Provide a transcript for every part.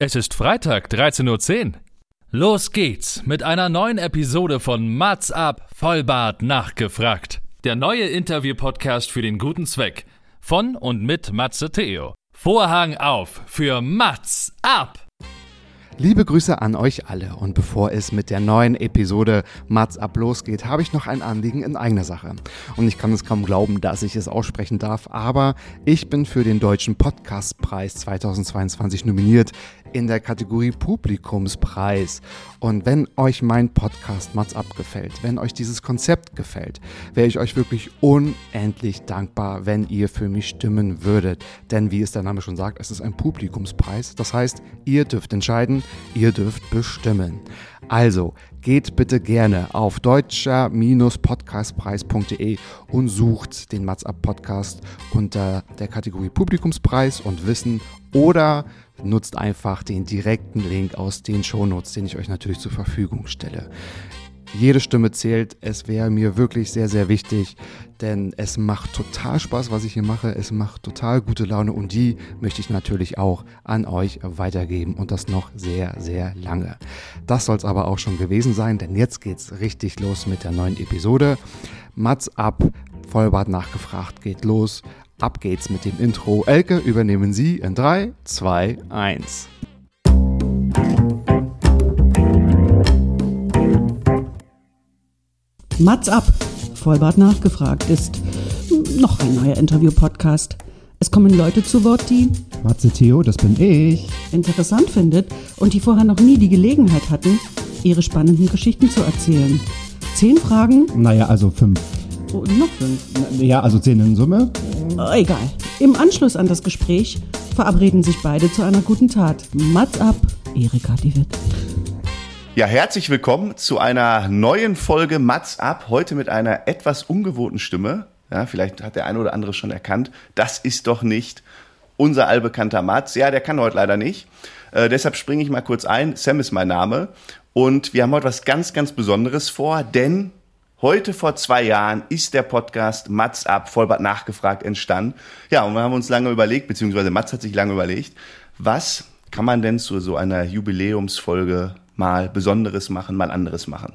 Es ist Freitag, 13.10 Uhr. Los geht's mit einer neuen Episode von Mats ab, Vollbart nachgefragt. Der neue Interview-Podcast für den guten Zweck. Von und mit Matze Theo. Vorhang auf für Mats ab! Liebe Grüße an euch alle und bevor es mit der neuen Episode Mats ab losgeht, habe ich noch ein Anliegen in eigener Sache. Und ich kann es kaum glauben, dass ich es aussprechen darf, aber ich bin für den Deutschen Podcastpreis 2022 nominiert in der Kategorie Publikumspreis. Und wenn euch mein Podcast Mats abgefällt, wenn euch dieses Konzept gefällt, wäre ich euch wirklich unendlich dankbar, wenn ihr für mich stimmen würdet. Denn wie es der Name schon sagt, es ist ein Publikumspreis. Das heißt, ihr dürft entscheiden, ihr dürft bestimmen. Also geht bitte gerne auf deutscher-podcastpreis.de und sucht den Mats Up Podcast unter der Kategorie Publikumspreis und Wissen oder nutzt einfach den direkten Link aus den Shownotes, den ich euch natürlich zur Verfügung stelle. Jede Stimme zählt. Es wäre mir wirklich sehr, sehr wichtig, denn es macht total Spaß, was ich hier mache. Es macht total gute Laune und die möchte ich natürlich auch an euch weitergeben und das noch sehr, sehr lange. Das soll es aber auch schon gewesen sein, denn jetzt geht's richtig los mit der neuen Episode. Mats ab, Vollbart nachgefragt, geht los. Ab geht's mit dem Intro. Elke, übernehmen Sie in 3, 2, 1. Mats ab, Vollbart nachgefragt ist noch ein neuer Interview-Podcast. Es kommen Leute zu Wort, die Matze Theo, das bin ich. interessant findet und die vorher noch nie die Gelegenheit hatten, ihre spannenden Geschichten zu erzählen. Zehn Fragen Naja, also fünf. Und noch fünf. Ja, also zehn in Summe. Oh, egal. Im Anschluss an das Gespräch verabreden sich beide zu einer guten Tat. Mats ab, Erika die Witt. Ja, herzlich willkommen zu einer neuen Folge Mats ab. Heute mit einer etwas ungewohnten Stimme. Ja, vielleicht hat der eine oder andere schon erkannt. Das ist doch nicht unser allbekannter Mats. Ja, der kann heute leider nicht. Äh, deshalb springe ich mal kurz ein. Sam ist mein Name. Und wir haben heute was ganz, ganz Besonderes vor, denn heute vor zwei Jahren ist der Podcast Mats ab, Vollbart nachgefragt, entstanden. Ja, und wir haben uns lange überlegt, beziehungsweise Mats hat sich lange überlegt, was kann man denn zu so einer Jubiläumsfolge mal Besonderes machen, mal anderes machen.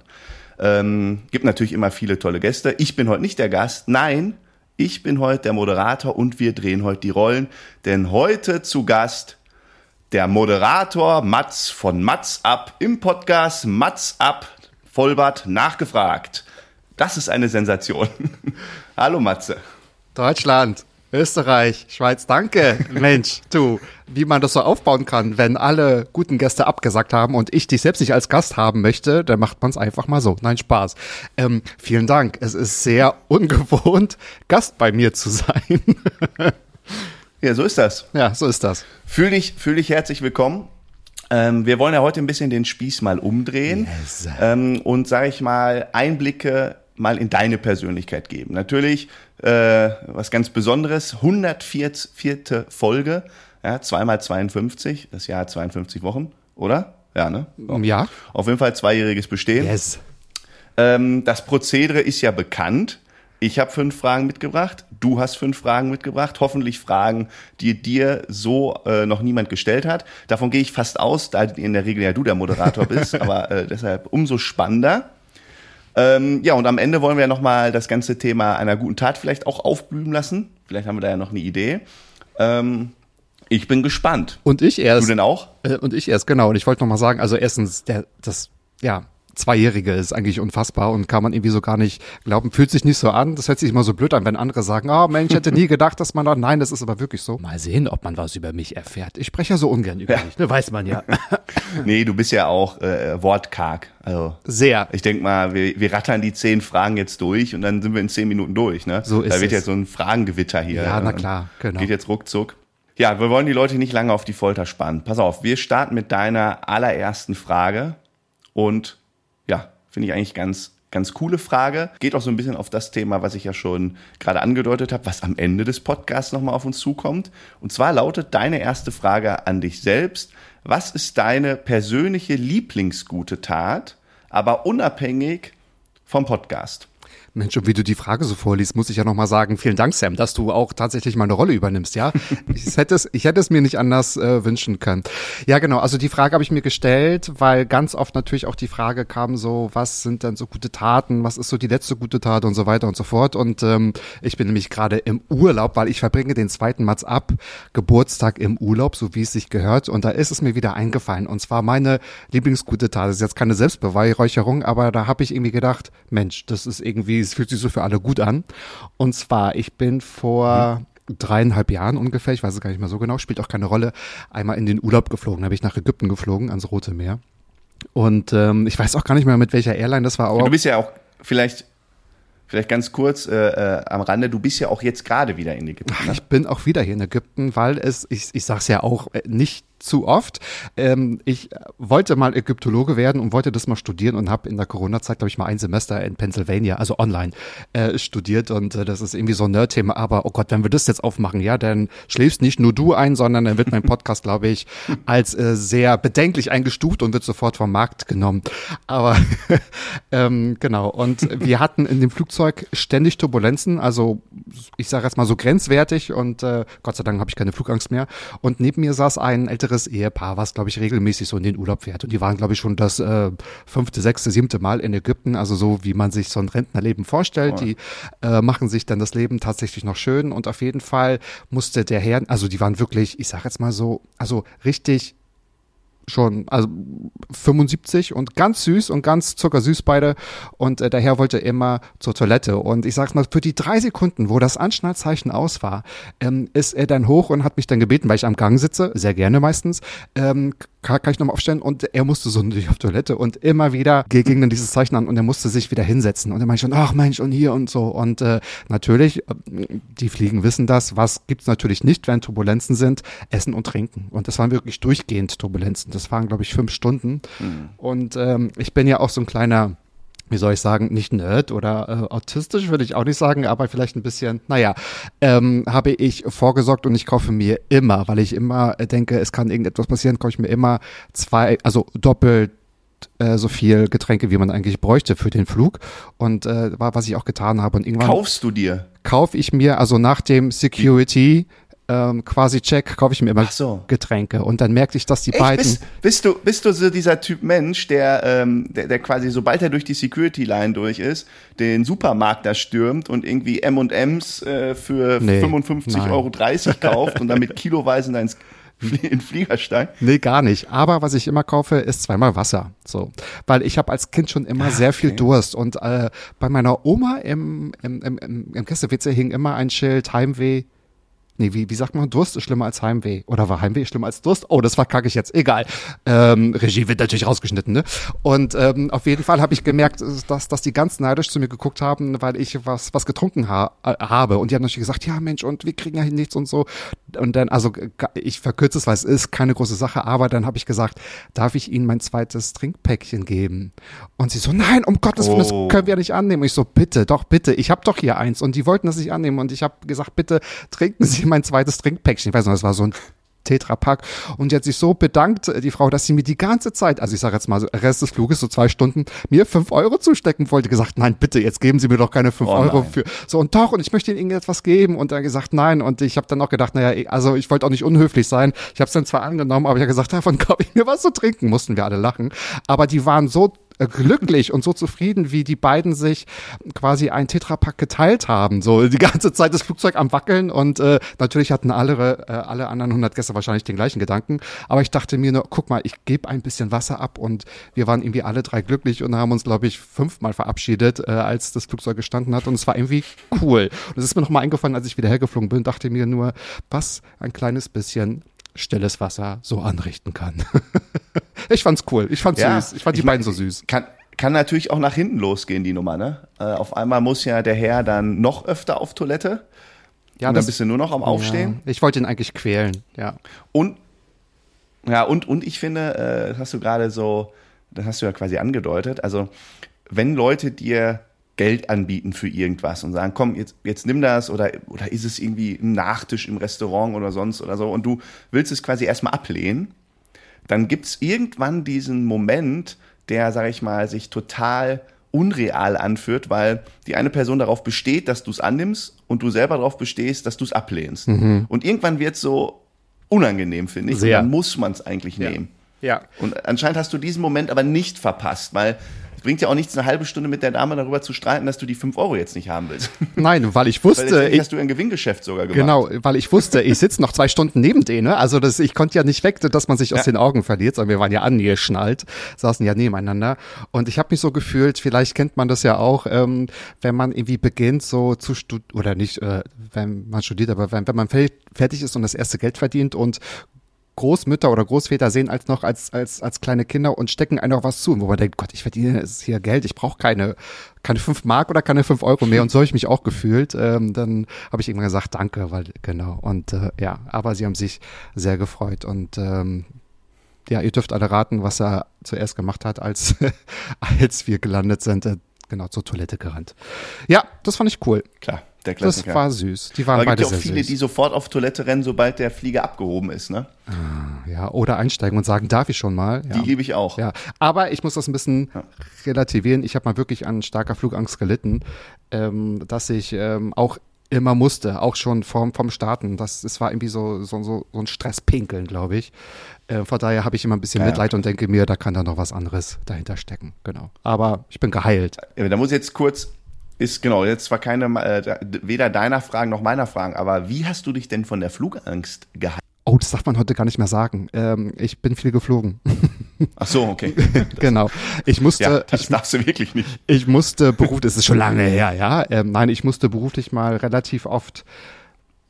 Ähm, gibt natürlich immer viele tolle Gäste. Ich bin heute nicht der Gast. Nein, ich bin heute der Moderator und wir drehen heute die Rollen. Denn heute zu Gast der Moderator Mats von Mats ab im Podcast Mats ab Vollbart nachgefragt. Das ist eine Sensation. Hallo Matze. Deutschland, Österreich, Schweiz, danke. Mensch, du, wie man das so aufbauen kann, wenn alle guten Gäste abgesagt haben und ich dich selbst nicht als Gast haben möchte, dann macht man es einfach mal so. Nein, Spaß. Ähm, vielen Dank. Es ist sehr ungewohnt, Gast bei mir zu sein. Ja, so ist das. ja, so ist das. Fühl dich, fühl dich herzlich willkommen. Ähm, wir wollen ja heute ein bisschen den Spieß mal umdrehen Yes. ähm, und, sage ich mal, Einblicke mal in deine Persönlichkeit geben. Natürlich äh, was ganz Besonderes, 104. Folge, ja, zweimal 52, das Jahr hat 52 Wochen, oder? Ja, ne? Ja. Auf jeden Fall zweijähriges Bestehen. Yes. Ähm, das Prozedere ist ja bekannt. Ich habe fünf Fragen mitgebracht, du hast fünf Fragen mitgebracht, hoffentlich Fragen, die dir so äh, noch niemand gestellt hat. Davon gehe ich fast aus, da in der Regel ja du der Moderator bist, aber äh, deshalb umso spannender. Ähm, ja, und am Ende wollen wir nochmal das ganze Thema einer guten Tat vielleicht auch aufblühen lassen. Vielleicht haben wir da ja noch eine Idee. Ähm, ich bin gespannt. Und ich erst. Du denn auch? Äh, Und ich erst, genau. Und ich wollte noch mal sagen, also erstens, der, das, ja, Zweijährige ist eigentlich unfassbar und kann man irgendwie so gar nicht glauben. Fühlt sich nicht so an. Das hört sich immer so blöd an, wenn andere sagen, ah Mensch, ich hätte nie gedacht, dass man da, nein, das ist aber wirklich so. Mal sehen, ob man was über mich erfährt. Ich spreche ja so ungern über mich, ne? weiß man ja. Nee, du bist ja auch äh, wortkarg. Also Sehr. Ich denk mal, wir, wir rattern die zehn Fragen jetzt durch und dann sind wir in zehn Minuten durch. Ne? So ist da wird es. jetzt so ein Fragengewitter hier. Ja, na Und klar, genau. Geht jetzt ruckzuck. Ja, wir wollen die Leute nicht lange auf die Folter spannen. Pass auf, wir starten mit deiner allerersten Frage und ja, finde ich eigentlich ganz ganz coole Frage. Geht auch so ein bisschen auf das Thema, was ich ja schon gerade angedeutet habe, was am Ende des Podcasts nochmal auf uns zukommt. Und zwar lautet deine erste Frage an dich selbst. Was ist deine persönliche Lieblingsgute Tat, aber unabhängig vom Podcast? Mensch, und wie du die Frage so vorliest, muss ich ja nochmal sagen, vielen Dank, Sam, dass du auch tatsächlich meine Rolle übernimmst, ja? ich, hätte es, ich hätte es mir nicht anders äh, wünschen können. Ja, genau, also die Frage habe ich mir gestellt, weil ganz oft natürlich auch die Frage kam so, was sind denn so gute Taten, was ist so die letzte gute Tat und so weiter und so fort. Und ähm, ich bin nämlich gerade im Urlaub, weil ich verbringe den zweiten Mats ab Geburtstag im Urlaub, so wie es sich gehört. Und da ist es mir wieder eingefallen. Und zwar meine Lieblingsgute Tat. Das ist jetzt keine Selbstbeweihräucherung, aber da habe ich irgendwie gedacht, Mensch, das ist irgendwie es fühlt sich so für alle gut an. Und zwar, ich bin vor hm. dreieinhalb Jahren ungefähr, ich weiß es gar nicht mehr so genau, spielt auch keine Rolle, einmal in den Urlaub geflogen. Da bin ich nach Ägypten geflogen, ans Rote Meer. Und ähm, ich weiß auch gar nicht mehr, mit welcher Airline das war. Aber du bist ja auch vielleicht Vielleicht ganz kurz äh, äh, am Rande, du bist ja auch jetzt gerade wieder in Ägypten. Ne? Ich bin auch wieder hier in Ägypten, weil es, ich, ich sage es ja auch äh, nicht zu oft. Ähm, ich wollte mal Ägyptologe werden und wollte das mal studieren und habe in der Corona-Zeit, glaube ich, mal ein Semester in Pennsylvania, also online, äh, studiert. Und äh, das ist irgendwie so ein Nerd-Thema. Aber oh Gott, wenn wir das jetzt aufmachen, ja, dann schläfst nicht nur du ein, sondern dann wird mein Podcast, glaube ich, als äh, sehr bedenklich eingestuft und wird sofort vom Markt genommen. Aber ähm, genau. Und wir hatten in dem Flugzeug ständig Turbulenzen, also ich sage jetzt mal so grenzwertig und äh, Gott sei Dank habe ich keine Flugangst mehr. Und neben mir saß ein älteres älteres Ehepaar, was, glaube ich, regelmäßig so in den Urlaub fährt. Und die waren, glaube ich, schon das äh, fünfte, sechste, siebte Mal in Ägypten. Also so, wie man sich so ein Rentnerleben vorstellt. Oh. Die äh, machen sich dann das Leben tatsächlich noch schön. Und auf jeden Fall musste der Herr, also die waren wirklich, ich sage jetzt mal so, also richtig schon, also 75 und ganz süß und ganz zuckersüß beide. Und äh, der Herr wollte immer zur Toilette. Und ich sag's mal, für die drei Sekunden, wo das Anschnallzeichen aus war, ähm, ist er dann hoch und hat mich dann gebeten, weil ich am Gang sitze, sehr gerne meistens, ähm, kann, kann ich nochmal aufstellen? Und er musste so natürlich auf Toilette und immer wieder ging dann dieses Zeichen an und er musste sich wieder hinsetzen. Und er meinte schon, ach Mensch, und hier und so. Und äh, natürlich, äh, die Fliegen wissen das, was gibt's natürlich nicht, wenn Turbulenzen sind, Essen und Trinken. Und das waren wirklich durchgehend Turbulenzen. Das waren, glaube ich, fünf Stunden. Mhm. Und ähm, ich bin ja auch so ein kleiner wie soll ich sagen, nicht nerd oder äh, autistisch, würde ich auch nicht sagen, aber vielleicht ein bisschen, naja, ähm, habe ich vorgesorgt und ich kaufe mir immer, weil ich immer denke, es kann irgendetwas passieren, kaufe ich mir immer zwei, also doppelt äh, so viel Getränke, wie man eigentlich bräuchte für den Flug. Und äh, war, was ich auch getan habe. Und irgendwann kaufst du dir? Kaufe ich mir, also nach dem Security ähm, quasi Check kaufe ich mir immer so. Getränke und dann merkte ich, dass die Echt? beiden. Bist, bist, du bist du so dieser Typ Mensch, der, ähm, der der quasi sobald er durch die Security Line durch ist, den Supermarkt da stürmt und irgendwie M&M's äh, für nee, 55,30 Euro kauft und damit kiloweise in in Flieger steigt? Nee, gar nicht. Aber was ich immer kaufe, ist zweimal Wasser. So. Weil ich habe als Kind schon immer ah, sehr viel Durst. Und äh, bei meiner Oma im, im, im, im, im Gäste-WC hing immer ein Schild Heimweh Nee, wie, wie sagt man? Durst ist schlimmer als Heimweh. Oder war Heimweh schlimmer als Durst? Oh, das verkacke ich jetzt. Egal. Ähm, Regie wird natürlich rausgeschnitten, ne? Und ähm, auf jeden Fall habe ich gemerkt, dass, dass die ganz neidisch zu mir geguckt haben, weil ich was, was getrunken ha äh, habe. Und die haben natürlich gesagt, ja Mensch, und wir kriegen ja hier nichts und so. Und dann, also ich verkürze es, weil es ist keine große Sache, aber dann habe ich gesagt, darf ich Ihnen mein zweites Trinkpäckchen geben? Und sie so, nein, um Gottes Willen, oh. das können wir nicht annehmen. Und ich so, bitte, doch, bitte, ich habe doch hier eins. Und die wollten das nicht annehmen. Und ich habe gesagt, bitte trinken Sie mein zweites Trinkpäckchen. Ich weiß noch, das war so ein Tetrapack. Und die hat sich so bedankt, die Frau, dass sie mir die ganze Zeit, also ich sage jetzt mal, so, Rest des Fluges, so zwei Stunden, mir fünf Euro zustecken wollte. Gesagt, nein, bitte, jetzt geben Sie mir doch keine fünf oh, Euro nein. für. So, und doch, und ich möchte Ihnen irgendetwas geben. Und er gesagt, nein. Und ich habe dann auch gedacht, naja, also ich wollte auch nicht unhöflich sein. Ich habe es dann zwar angenommen, aber ich habe gesagt, davon kaufe ich mir was zu trinken. Mussten wir alle lachen. Aber die waren so äh, glücklich und so zufrieden, wie die beiden sich quasi ein Tetrapack geteilt haben. So die ganze Zeit das Flugzeug am Wackeln und äh, natürlich hatten alle, äh, alle anderen 100 Gäste wahrscheinlich den gleichen Gedanken. Aber ich dachte mir nur, guck mal, ich gebe ein bisschen Wasser ab und wir waren irgendwie alle drei glücklich und haben uns, glaube ich, fünfmal verabschiedet, äh, als das Flugzeug gestanden hat und es war irgendwie cool. Und es ist mir nochmal eingefallen, als ich wieder hergeflogen bin, dachte mir nur, was ein kleines bisschen stilles Wasser so anrichten kann. ich fand's cool. Ich fand's ja, süß. Ich fand die beiden so süß. Kann, kann natürlich auch nach hinten losgehen, die Nummer, ne? Äh, auf einmal muss ja der Herr dann noch öfter auf Toilette. Ja, und dann bist du nur noch am Aufstehen. Ja, ich wollte ihn eigentlich quälen, ja. Und, ja, und, und ich finde, äh, das hast du gerade so, das hast du ja quasi angedeutet. Also, wenn Leute dir Geld anbieten für irgendwas und sagen, komm, jetzt, jetzt nimm das oder, oder ist es irgendwie ein Nachtisch im Restaurant oder sonst oder so und du willst es quasi erstmal ablehnen, dann gibt's irgendwann diesen Moment, der, sag ich mal, sich total unreal anführt, weil die eine Person darauf besteht, dass du es annimmst und du selber darauf bestehst, dass du es ablehnst. Und irgendwann wird es so unangenehm, finde ich. Sehr. Und dann muss man es eigentlich nehmen. Ja. Und anscheinend hast du diesen Moment aber nicht verpasst, weil es bringt ja auch nichts, eine halbe Stunde mit der Dame darüber zu streiten, dass du die 5 Euro jetzt nicht haben willst. Nein, weil ich Weil wusste, letztendlich ich, hast du ein Gewinngeschäft sogar gemacht. Genau, weil ich wusste, ich sitze noch zwei Stunden neben denen. ne? Also das, ich konnte ja nicht weg, dass man sich aus Ja. den Augen verliert, sondern wir waren ja angeschnallt, saßen ja nebeneinander. Und ich habe mich so gefühlt, vielleicht kennt man das ja auch, ähm, wenn man irgendwie beginnt so zu studieren, oder nicht, äh, wenn man studiert, aber wenn, wenn man fe- fertig ist und das erste Geld verdient und Großmütter oder Großväter sehen als noch als, als, als kleine Kinder und stecken einem noch was zu, wo man denkt, Gott, ich verdiene es hier Geld, ich brauche keine, keine fünf Mark oder keine fünf Euro mehr und so habe ich mich auch gefühlt. Ähm, dann habe ich irgendwann gesagt, danke, weil genau. Und äh, ja, aber sie haben sich sehr gefreut und ähm, ja, ihr dürft alle raten, was er zuerst gemacht hat, als, als wir gelandet sind. Äh, genau, zur Toilette gerannt. Ja, das fand ich cool. Klar, der Das Klassiker. war süß. Die waren Aber es gibt beide ja auch viele, süß. die sofort auf Toilette rennen, sobald der Flieger abgehoben ist. Ne? ja, oder einsteigen und sagen, darf ich schon mal? Ja. Die liebe ich auch. Ja, aber ich muss das ein bisschen relativieren. Ich habe mal wirklich an starker Flugangst gelitten, ähm, dass ich ähm, auch immer musste, auch schon vom, vom Starten. Das, das war irgendwie so, so, so, so ein Stresspinkeln, glaube ich. Äh, von daher habe ich immer ein bisschen Ja, ja. Mitleid und denke mir, da kann da noch was anderes dahinter stecken. Genau. Aber ich bin geheilt. Ja, Da muss ich jetzt kurz, ist genau, jetzt zwar keine, äh, weder deiner Fragen noch meiner Fragen, aber wie hast du dich denn von der Flugangst gehalten? Oh, das darf man heute gar nicht mehr sagen. Ähm, ich bin viel geflogen. Ach so, okay. genau. Ich musste, Ja, das ich, darfst du wirklich nicht. Ich musste beruflich, das ist schon lange her, ja. Ähm, nein, ich musste beruflich mal relativ oft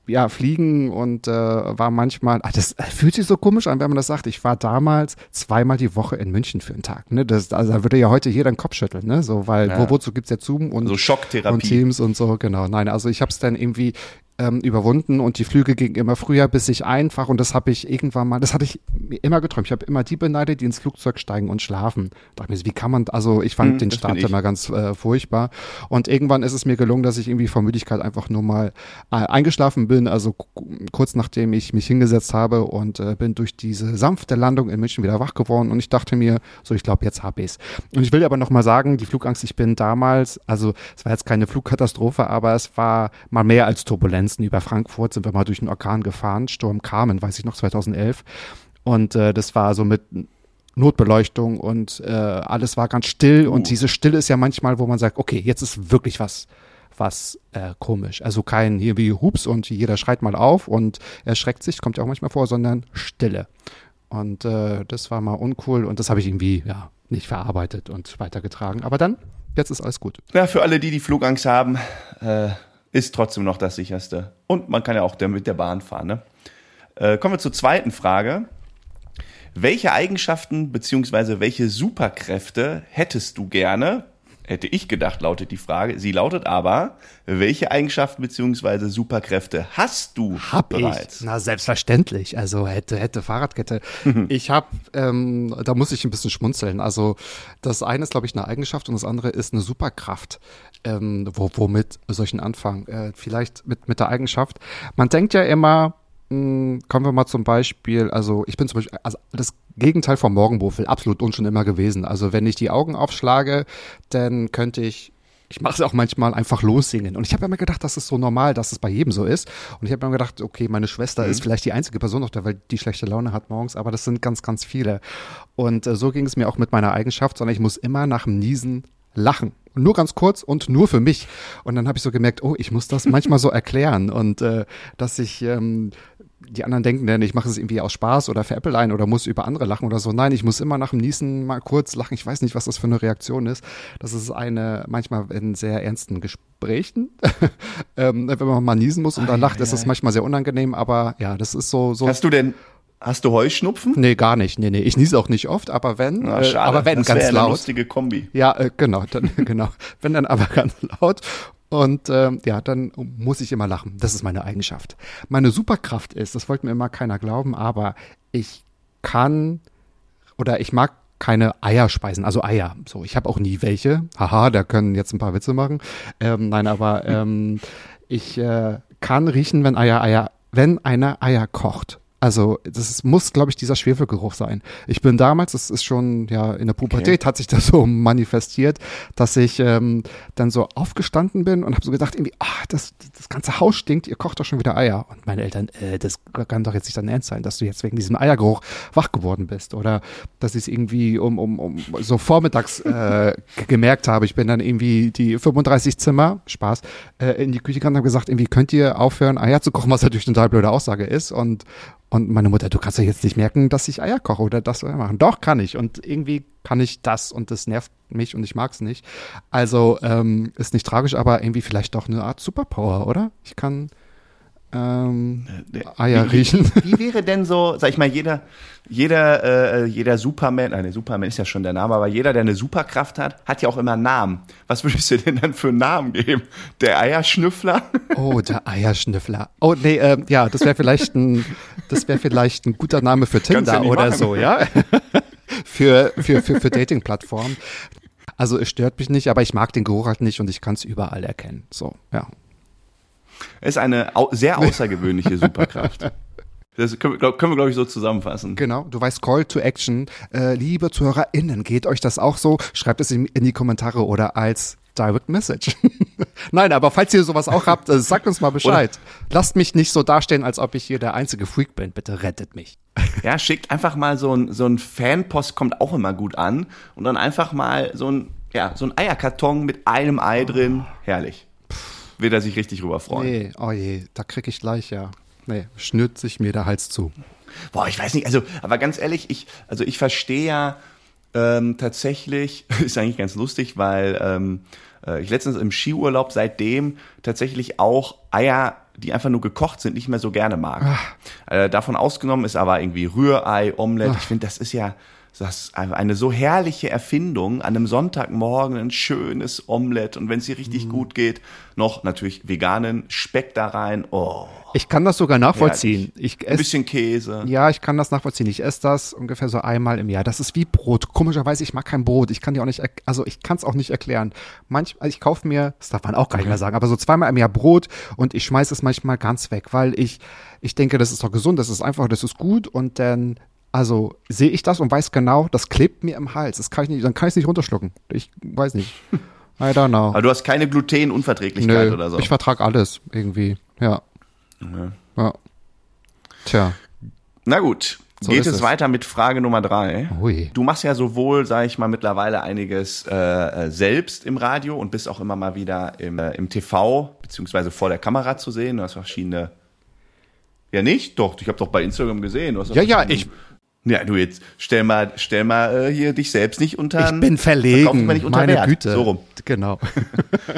ja, fliegen und äh, war manchmal, ah, das fühlt sich so komisch an, wenn man das sagt. Ich war damals zweimal die Woche in München für einen Tag. Ne? Das, also da würde ja heute jeder den Kopf schütteln, ne? So, weil Ja. wo, wozu gibt's ja Zoom und, So Schocktherapie. und Teams und so, genau. Nein, also ich habe es dann irgendwie ähm, überwunden und die Flüge gingen immer früher, bis ich einfach und das habe ich irgendwann mal, das hatte ich immer geträumt. Ich habe immer die beneidet, die ins Flugzeug steigen und schlafen. Da dachte ich mir, wie kann man, also ich fand Hm, den Start ich. immer ganz äh, furchtbar. Und irgendwann ist es mir gelungen, dass ich irgendwie vor Müdigkeit einfach nur mal äh, eingeschlafen bin, also kurz nachdem ich mich hingesetzt habe und äh, bin durch diese sanfte Landung in München wieder wach geworden und ich dachte mir, so ich glaube, jetzt hab ich's. Und ich will aber noch mal sagen, die Flugangst, ich bin damals, also es war jetzt keine Flugkatastrophe, aber es war mal mehr als Turbulenzen. Über Frankfurt sind wir mal durch einen Orkan gefahren, Sturm Carmen, weiß ich noch, 2011. Und äh, das war so mit Notbeleuchtung und äh, alles war ganz still. Und diese Stille ist ja manchmal, wo man sagt, okay, jetzt ist wirklich was, was äh, komisch. Also kein hier wie Hups und jeder schreit mal auf und erschreckt sich, kommt ja auch manchmal vor, sondern Stille. Und äh, das war mal uncool und das habe ich irgendwie ja nicht verarbeitet und weitergetragen. Aber dann, jetzt ist alles gut. Ja, für alle, die die Flugangst haben, äh, ist trotzdem noch das sicherste. Und man kann ja auch mit der Bahn fahren. Ne? Äh, kommen wir zur zweiten Frage. Welche Eigenschaften beziehungsweise welche Superkräfte hättest du gerne? Hätte ich gedacht, lautet die Frage. Sie lautet aber, welche Eigenschaften beziehungsweise Superkräfte hast du Hab bereits? ich. Na, selbstverständlich. Also hätte, hätte Fahrradkette. ich habe, ähm, da muss ich ein bisschen schmunzeln. Also das eine ist, glaube ich, eine Eigenschaft und das andere ist eine Superkraft. Ähm, wo, womit soll ich denn anfangen? Äh, vielleicht mit, mit der Eigenschaft. Man denkt ja immer, mh, kommen wir mal zum Beispiel, also ich bin zum Beispiel, also das Gegenteil vom Morgenmuffel, absolut und schon immer gewesen. Also wenn ich die Augen aufschlage, dann könnte ich ich mache es auch manchmal einfach lossingen. Und ich habe immer gedacht, das ist so normal, dass es bei jedem so ist. Und ich habe mir gedacht, okay, meine Schwester ist vielleicht die einzige Person auf der Welt, die schlechte Laune hat morgens, aber das sind ganz, ganz viele. Und äh, so ging es mir auch mit meiner Eigenschaft, sondern ich muss immer nach dem Niesen lachen. Nur ganz kurz und nur für mich. Und dann habe ich so gemerkt, oh, ich muss das manchmal so erklären. Und äh, dass ich ähm, die anderen denken dann, ich mache es irgendwie aus Spaß oder veräppelein oder muss über andere lachen oder so. Nein, ich muss immer nach dem Niesen mal kurz lachen. Ich weiß nicht, was das für eine Reaktion ist. Das ist eine, manchmal in sehr ernsten Gesprächen, ähm, wenn man mal niesen muss und dann lacht, ist das manchmal sehr unangenehm, aber ja, das ist so, so. Hast du denn, hast du Heuschnupfen? Nee, gar nicht. Nee, nee. Ich niese auch nicht oft, aber wenn, Na, äh, aber wenn das ganz wäre eine laut. lustige Kombi. Ja, äh, genau, dann, genau. Wenn dann aber ganz laut. Und ähm, ja, dann muss ich immer lachen. Das ist meine Eigenschaft. Meine Superkraft ist, das wollte mir immer keiner glauben, aber ich kann oder ich mag keine Eierspeisen, also Eier. So, ich habe auch nie welche. Haha, da können jetzt ein paar Witze machen. Ähm, nein, aber ähm, ich äh, kann riechen, wenn Eier, Eier, wenn einer Eier kocht. Also das ist, muss, glaube ich, dieser Schwefelgeruch sein. Ich bin damals, das ist schon ja in der Pubertät Okay. hat sich das so manifestiert, dass ich ähm, dann so aufgestanden bin und habe so gedacht, irgendwie, ah, das, das ganze Haus stinkt, ihr kocht doch schon wieder Eier. Und meine Eltern, äh, das kann doch jetzt nicht dein Ernst sein, dass du jetzt wegen diesem Eiergeruch wach geworden bist. Oder dass ich es irgendwie um, um, um so vormittags äh, gemerkt habe. Ich bin dann irgendwie die 35 Zimmer, Spaß, äh, in die Küche gegangen und habe gesagt, irgendwie könnt ihr aufhören, Eier zu kochen, was natürlich eine total blöde Aussage ist. Und und meine Mutter, du kannst doch jetzt nicht merken, dass ich Eier koche oder das machen. Doch, kann ich. Und irgendwie kann ich das und das nervt mich und ich mag es nicht. Also ähm, ist nicht tragisch, aber irgendwie vielleicht doch eine Art Superpower, oder? Ich kann ähm, Eier wie, riechen. Wie, wie wäre denn so, sag ich mal, jeder, jeder, äh, jeder Superman, nein, Superman ist ja schon der Name, aber jeder, der eine Superkraft hat, hat ja auch immer einen Namen. Was würdest du denn dann für einen Namen geben? Der Eierschnüffler? Oh, der Eierschnüffler. Oh, nee, ähm, ja, das wäre vielleicht ein, das wäre vielleicht ein guter Name für ja Tinder oder machen. so, ja? für, für, für, für Dating-Plattformen. Also es stört mich nicht, aber ich mag den Geruch halt nicht und ich kann es überall erkennen. So, ja. Ist eine sehr außergewöhnliche Superkraft. Das können wir, glaub, glaube ich, so zusammenfassen. Genau, du weißt Call to Action. Äh, liebe ZuhörerInnen, geht euch das auch so? Schreibt es in, in die Kommentare oder als Direct Message. Nein, aber falls ihr sowas auch habt, äh, sagt uns mal Bescheid. Lasst mich nicht so dastehen, als ob ich hier der einzige Freak bin. Bitte rettet mich. Ja, schickt einfach mal so ein, so ein Fanpost, kommt auch immer gut an. Und dann einfach mal so ein, ja, so ein Eierkarton mit einem Ei drin. Herrlich. Wird er sich richtig rüber freuen. Nee, oh je, da krieg ich gleich ja. Nee, schnürt sich mir der Hals zu. Boah, ich weiß nicht, also, aber ganz ehrlich, ich, also ich verstehe ja ähm, tatsächlich, ist eigentlich ganz lustig, weil ähm, äh, ich letztens im Skiurlaub seitdem tatsächlich auch Eier, die einfach nur gekocht sind, nicht mehr so gerne mag. Äh, davon ausgenommen ist aber irgendwie Rührei, Omelette. Ich finde, das ist ja das ist eine so herrliche Erfindung, an einem Sonntagmorgen ein schönes Omelette und wenn es dir richtig gut geht, noch natürlich veganen Speck da rein. Oh, Ich kann das sogar nachvollziehen. Ich ein ess, bisschen Käse. ja, ich kann das nachvollziehen. Ich esse das ungefähr so einmal im Jahr. Das ist wie Brot. Komischerweise, ich mag kein Brot. Ich kann dir auch nicht, also ich kann es auch nicht erklären. Manchmal, ich kaufe mir, das darf man auch gar nicht mehr sagen, aber so zweimal im Jahr Brot und ich schmeiße es manchmal ganz weg, weil ich, ich denke, das ist doch gesund, das ist einfach, das ist gut und dann, also sehe ich das und weiß genau, das klebt mir im Hals. Das kann ich nicht, dann kann ich es nicht runterschlucken. Ich weiß nicht. I don't know. Aber du hast keine Glutenunverträglichkeit Nö, oder so. ich vertrag alles irgendwie. Ja. Ja. Tja. Na gut, So geht es es. weiter mit Frage Nummer drei. Ui. Du machst ja sowohl, sage ich mal, mittlerweile einiges äh, äh, selbst im Radio und bist auch immer mal wieder im, äh, im TV beziehungsweise vor der Kamera zu sehen. Du hast verschiedene. Ja nicht? Doch, ich habe doch bei Instagram gesehen. Du hast doch Ja, ja, ich- Ja, du jetzt stell mal, stell mal äh, hier dich selbst nicht unter. Ich bin verlegen. nicht unter Meine Wert. Güte. So rum. Genau.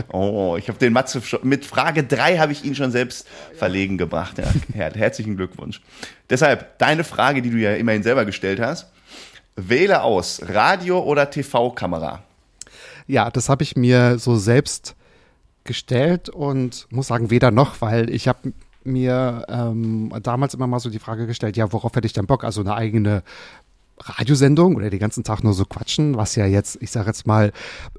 Oh, ich habe den Matze schon, mit Frage drei habe ich ihn schon selbst verlegen gebracht. Ja, Her herzlichen Glückwunsch. Deshalb deine Frage, die du ja immerhin selber gestellt hast. Wähle aus Radio oder TV-Kamera. Ja, das habe ich mir so selbst gestellt und muss sagen, weder noch, weil ich habe mir ähm, damals immer mal so die Frage gestellt, ja, worauf hätte ich denn Bock? Also eine eigene Radiosendung oder den ganzen Tag nur so quatschen, was ja jetzt, ich sage jetzt mal,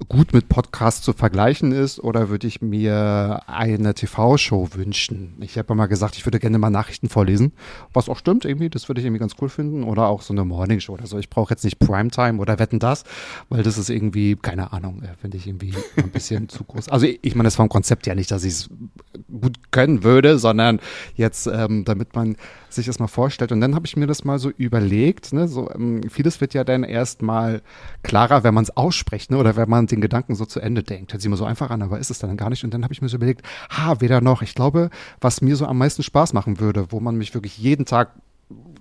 gut mit Podcast zu vergleichen ist, oder würde ich mir eine TV-Show wünschen? Ich habe mal gesagt, ich würde gerne mal Nachrichten vorlesen, was auch stimmt irgendwie, das würde ich irgendwie ganz cool finden, oder auch so eine Morning-Show oder so. Ich brauche jetzt nicht Primetime oder Wetten das, weil das ist irgendwie, keine Ahnung, äh, finde ich irgendwie ein bisschen zu groß. Also ich, ich meine, das vom Konzept ja nicht, dass ich es gut können würde, sondern jetzt, ähm, damit man sich das mal vorstellt. Und dann habe ich mir das mal so überlegt, ne, so ähm, vieles wird ja dann erst mal klarer, wenn man es ausspricht, ne, oder wenn man den Gedanken so zu Ende denkt. Hört sich immer so einfach an, aber ist es dann gar nicht. Und dann habe ich mir so überlegt, ha, weder noch. Ich glaube, was mir so am meisten Spaß machen würde, wo man mich wirklich jeden Tag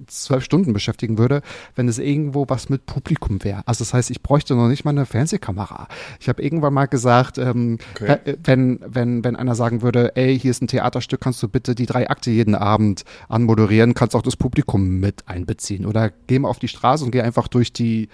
zwölf Stunden beschäftigen würde, wenn es irgendwo was mit Publikum wäre. Also das heißt, ich bräuchte noch nicht mal eine Fernsehkamera. Ich habe irgendwann mal gesagt, ähm, Okay. wenn, wenn, wenn einer sagen würde, ey, hier ist ein Theaterstück, kannst du bitte die drei Akte jeden Abend anmoderieren, kannst auch das Publikum mit einbeziehen. Oder geh mal auf die Straße und geh einfach durch die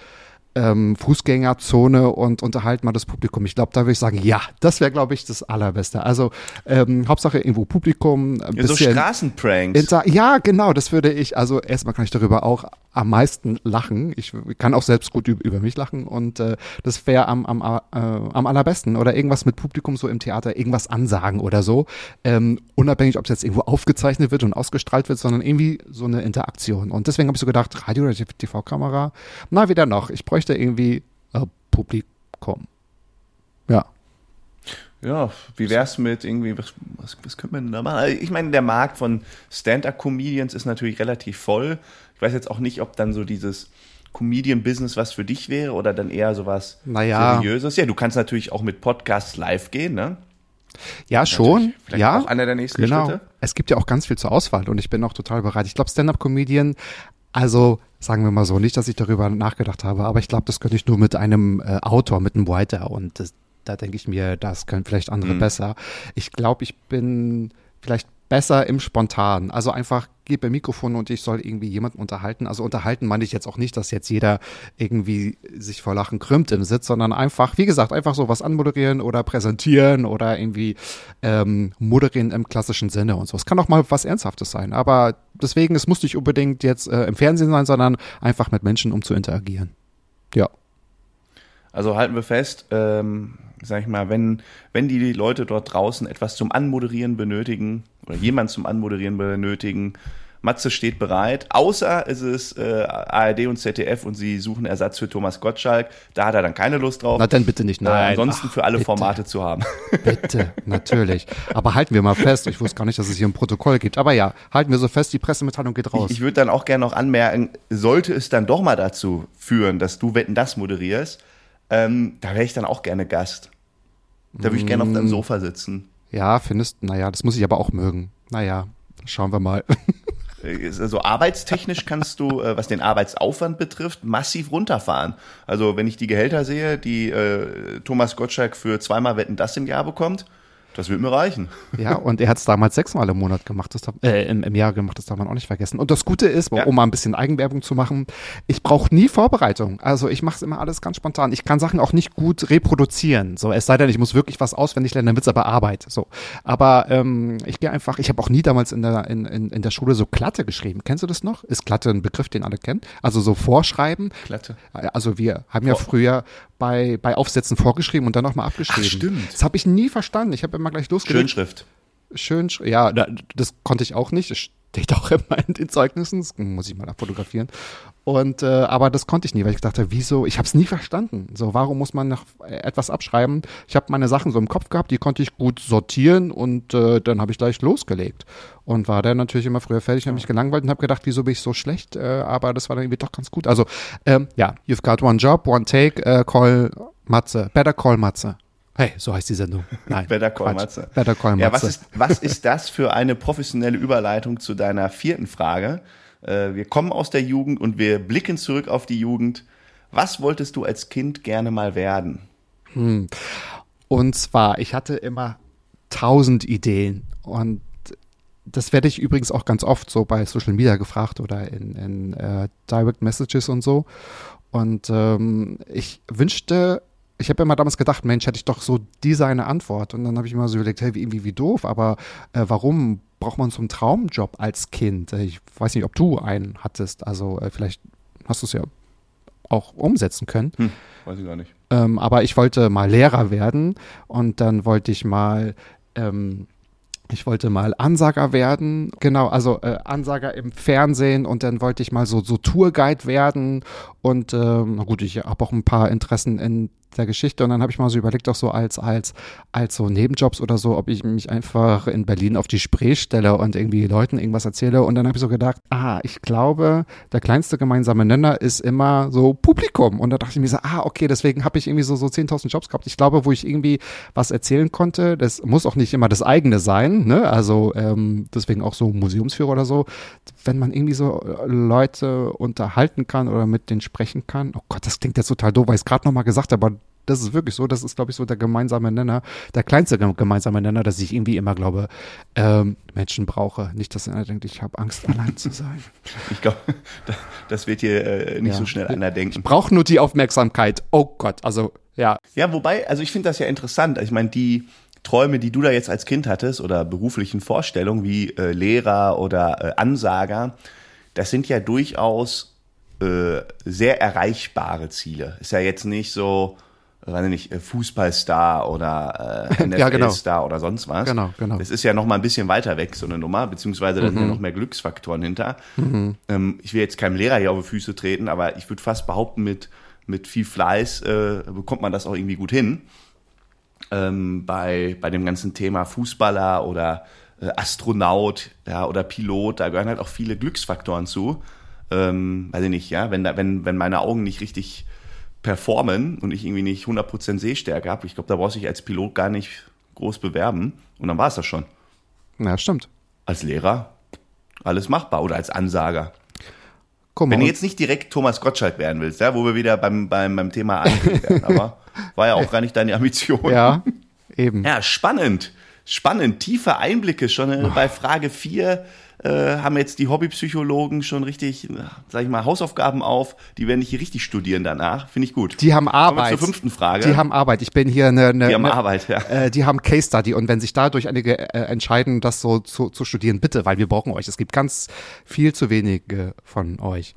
ähm, Fußgängerzone und unterhalten mal das Publikum. Ich glaube, da würde ich sagen, ja, das wäre, glaube ich, das Allerbeste. Also ähm, Hauptsache irgendwo Publikum. Ein Ja, so Straßenpranks. Ja, genau, das würde ich, also erstmal kann ich darüber auch am meisten lachen. Ich kann auch selbst gut über, über mich lachen und äh, das wäre am, am, äh, am allerbesten. Oder irgendwas mit Publikum so im Theater, irgendwas ansagen oder so. Ähm, unabhängig, ob es jetzt irgendwo aufgezeichnet wird und ausgestrahlt wird, sondern irgendwie so eine Interaktion. Und deswegen habe ich so gedacht, Radio oder TV-Kamera, na, wieder noch. Ich bräuchte irgendwie äh, Publikum. Ja. Ja, wie wär's mit irgendwie, was, was, was könnte man da machen? Also Ich meine, der Markt von Stand-Up-Comedians ist natürlich relativ voll. Ich weiß jetzt auch nicht, ob dann so dieses Comedian-Business was für dich wäre oder dann eher sowas Naja. Seriöses. Ja, du kannst natürlich auch mit Podcasts live gehen, ne? Ja, schon. Vielleicht ja. auch einer der nächsten genau. Schritte. Es gibt ja auch ganz viel zur Auswahl und ich bin auch total bereit. Ich glaube, Stand-up-Comedian, also sagen wir mal so, nicht, dass ich darüber nachgedacht habe, aber ich glaube, das könnte ich nur mit einem äh, Autor, mit einem Writer und das, da denke ich mir, das können vielleicht andere Mhm. besser. Ich glaube, ich bin vielleicht besser im Spontan. Also einfach gebe ein Mikrofon und ich soll irgendwie jemanden unterhalten. Also unterhalten meine ich jetzt auch nicht, dass jetzt jeder irgendwie sich vor Lachen krümmt im Sitz, sondern einfach, wie gesagt, einfach so was anmoderieren oder präsentieren oder irgendwie ähm, moderieren im klassischen Sinne und so. Es kann auch mal was Ernsthaftes sein, aber deswegen, es muss nicht unbedingt jetzt äh, im Fernsehen sein, sondern einfach mit Menschen, um zu interagieren. Ja. Also halten wir fest, ähm, sag ich mal, wenn, wenn die Leute dort draußen etwas zum Anmoderieren benötigen oder jemand zum Anmoderieren benötigen, Matze steht bereit, außer es ist äh, ARD und ZDF und sie suchen Ersatz für Thomas Gottschalk. Da hat er dann keine Lust drauf. Na dann bitte nicht, nein. ansonsten Ach, für alle bitte. Formate zu haben. Bitte, natürlich. Aber halten wir mal fest, ich wusste gar nicht, dass es hier ein Protokoll gibt. Aber ja, halten wir so fest, die Pressemitteilung geht raus. Ich, ich würde dann auch gerne noch anmerken, sollte es dann doch mal dazu führen, dass du Wetten das moderierst, ähm, da wäre ich dann auch gerne Gast. Da würde ich gerne Mm. auf deinem Sofa sitzen. ja, findest, naja, das muss ich aber auch mögen. Naja, schauen wir mal. Äh, Also arbeitstechnisch kannst du, äh, was den Arbeitsaufwand betrifft, massiv runterfahren. Also wenn ich die Gehälter sehe, die äh, Thomas Gottschalk für zweimal Wetten das im Jahr bekommt, das wird mir reichen. Ja, und er hat es damals sechsmal im Monat gemacht, das darf, äh, im, im Jahr gemacht, das darf man auch nicht vergessen. Und das Gute ist, Ja. um mal ein bisschen Eigenwerbung zu machen, ich brauche nie Vorbereitung. Also ich mache es immer alles ganz spontan. Ich kann Sachen auch nicht gut reproduzieren. So, es sei denn, ich muss wirklich was auswendig lernen, dann wird's aber Arbeit. So. Aber ähm, ich gehe einfach, ich habe auch nie damals in der, in, in, in der Schule so Klatte geschrieben. Kennst du das noch? Ist Klatte ein Begriff, den alle kennen? Also so Vorschreiben. Klatte. Also wir haben ja früher bei, bei Aufsätzen vorgeschrieben und dann nochmal abgeschrieben. stimmt. Das habe ich nie verstanden. Ich habe immer gleich losgelegt. Schönschrift. Schön, sch- ja, da, das konnte ich auch nicht. Das steht auch immer in den Zeugnissen. Das muss ich mal abfotografieren. Und äh, aber das konnte ich nie, weil ich dachte, wieso? Ich habe es nie verstanden. So, warum muss man noch äh, etwas abschreiben? Ich habe meine Sachen so im Kopf gehabt, die konnte ich gut sortieren und äh, dann habe ich gleich losgelegt und war dann natürlich immer früher fertig, habe mich gelangweilt und habe gedacht, wieso bin ich so schlecht? Äh, aber das war dann irgendwie doch ganz gut. Also ähm, ja, you've got one job, one take, äh, call Matze, better call Matze. Hey, so heißt die Sendung. Nein, Better Call. Matze. Better call Matze. Ja, was ist, was ist das für eine professionelle Überleitung zu deiner vierten Frage? Äh, wir kommen aus der Jugend und wir blicken zurück auf die Jugend. Was wolltest du als Kind gerne mal werden? Und zwar, ich hatte immer tausend Ideen und das werde ich übrigens auch ganz oft so bei Social Media gefragt oder in, in äh, Direct Messages und so. Und ähm, ich wünschte, ich habe immer damals gedacht, Mensch, hätte ich doch so diese eine Antwort. Und dann habe ich immer so überlegt, hey, wie, wie doof, aber äh, warum braucht man so einen Traumjob als Kind? Äh, Ich weiß nicht, ob du einen hattest. Also äh, vielleicht hast du es ja auch umsetzen können. Hm, weiß ich gar nicht. Ähm, aber ich wollte mal Lehrer werden und dann wollte ich mal, ähm, ich wollte mal Ansager werden, genau, also äh, Ansager im Fernsehen und dann wollte ich mal so, so Tourguide werden und ähm, na gut, ich habe auch ein paar Interessen in der Geschichte. Und dann habe ich mal so überlegt, auch so als, als, als so Nebenjobs oder so, ob ich mich einfach in Berlin auf die Spree stelle und irgendwie Leuten irgendwas erzähle. Und dann habe ich so gedacht, ah, ich glaube, der kleinste gemeinsame Nenner ist immer so Publikum. Und da dachte ich mir so, ah, okay, deswegen habe ich irgendwie so, so 10.000 Jobs gehabt. Ich glaube, wo ich irgendwie was erzählen konnte, das muss auch nicht immer das eigene sein, ne, also ähm, deswegen auch so Museumsführer oder so, wenn man irgendwie so äh, Leute unterhalten kann oder mit denen sprechen kann, oh Gott, das klingt jetzt total doof, weil ich es gerade nochmal gesagt habe, aber Das ist wirklich so. Das ist, glaube ich, so der gemeinsame Nenner, der kleinste gemeinsame Nenner, dass ich irgendwie immer glaube, ähm, Menschen brauche. Nicht, dass einer denkt, ich habe Angst, allein zu sein. Ich glaube, das wird hier äh, nicht ja. so schnell einer denken. Ich brauche nur die Aufmerksamkeit. Oh Gott, also ja. Ja, wobei, also ich finde das ja interessant. Ich meine, die Träume, die du da jetzt als Kind hattest oder beruflichen Vorstellungen wie äh, Lehrer oder äh, Ansager, das sind ja durchaus äh, sehr erreichbare Ziele. Ist ja jetzt nicht so, weiß nicht, äh, Fußballstar oder äh, NFL-Star ja, genau. oder sonst was. Genau, genau. Das ist ja noch mal ein bisschen weiter weg, so eine Nummer, beziehungsweise da mhm. sind ja mhm. noch mehr Glücksfaktoren hinter. Mhm. Ähm, ich will jetzt keinem Lehrer hier auf die Füße treten, aber ich würde fast behaupten, mit, mit viel Fleiß äh, bekommt man das auch irgendwie gut hin. Ähm, bei, bei dem ganzen Thema Fußballer oder äh, Astronaut ja, oder Pilot, da gehören halt auch viele Glücksfaktoren zu. Ähm, weiß ich nicht, ja, wenn, da, wenn, wenn meine Augen nicht richtig performen und ich irgendwie nicht 100% Sehstärke habe, ich glaube, da brauchst du dich als Pilot gar nicht groß bewerben und dann war es das schon. Ja, stimmt. Als Lehrer alles machbar oder als Ansager. Komm, Wenn du jetzt nicht direkt Thomas Gottschalk werden willst, ja, wo wir wieder beim, beim, beim Thema angekommen werden, aber war ja auch gar nicht deine Ambition. Ja, eben. Ja, spannend. Spannend. Tiefe Einblicke schon äh, bei Frage 4 äh, haben jetzt die Hobbypsychologen schon richtig, sag ich mal, Hausaufgaben auf. Die werden hier richtig studieren danach. Finde ich gut. Die haben Arbeit. Kommen zur fünften Frage. Die haben Arbeit. Ich bin hier eine. eine die haben eine, Arbeit, ja. Äh, die haben Case Study und wenn sich dadurch einige äh, entscheiden, das so zu, zu studieren, bitte, weil wir brauchen euch. Es gibt ganz viel zu wenige von euch.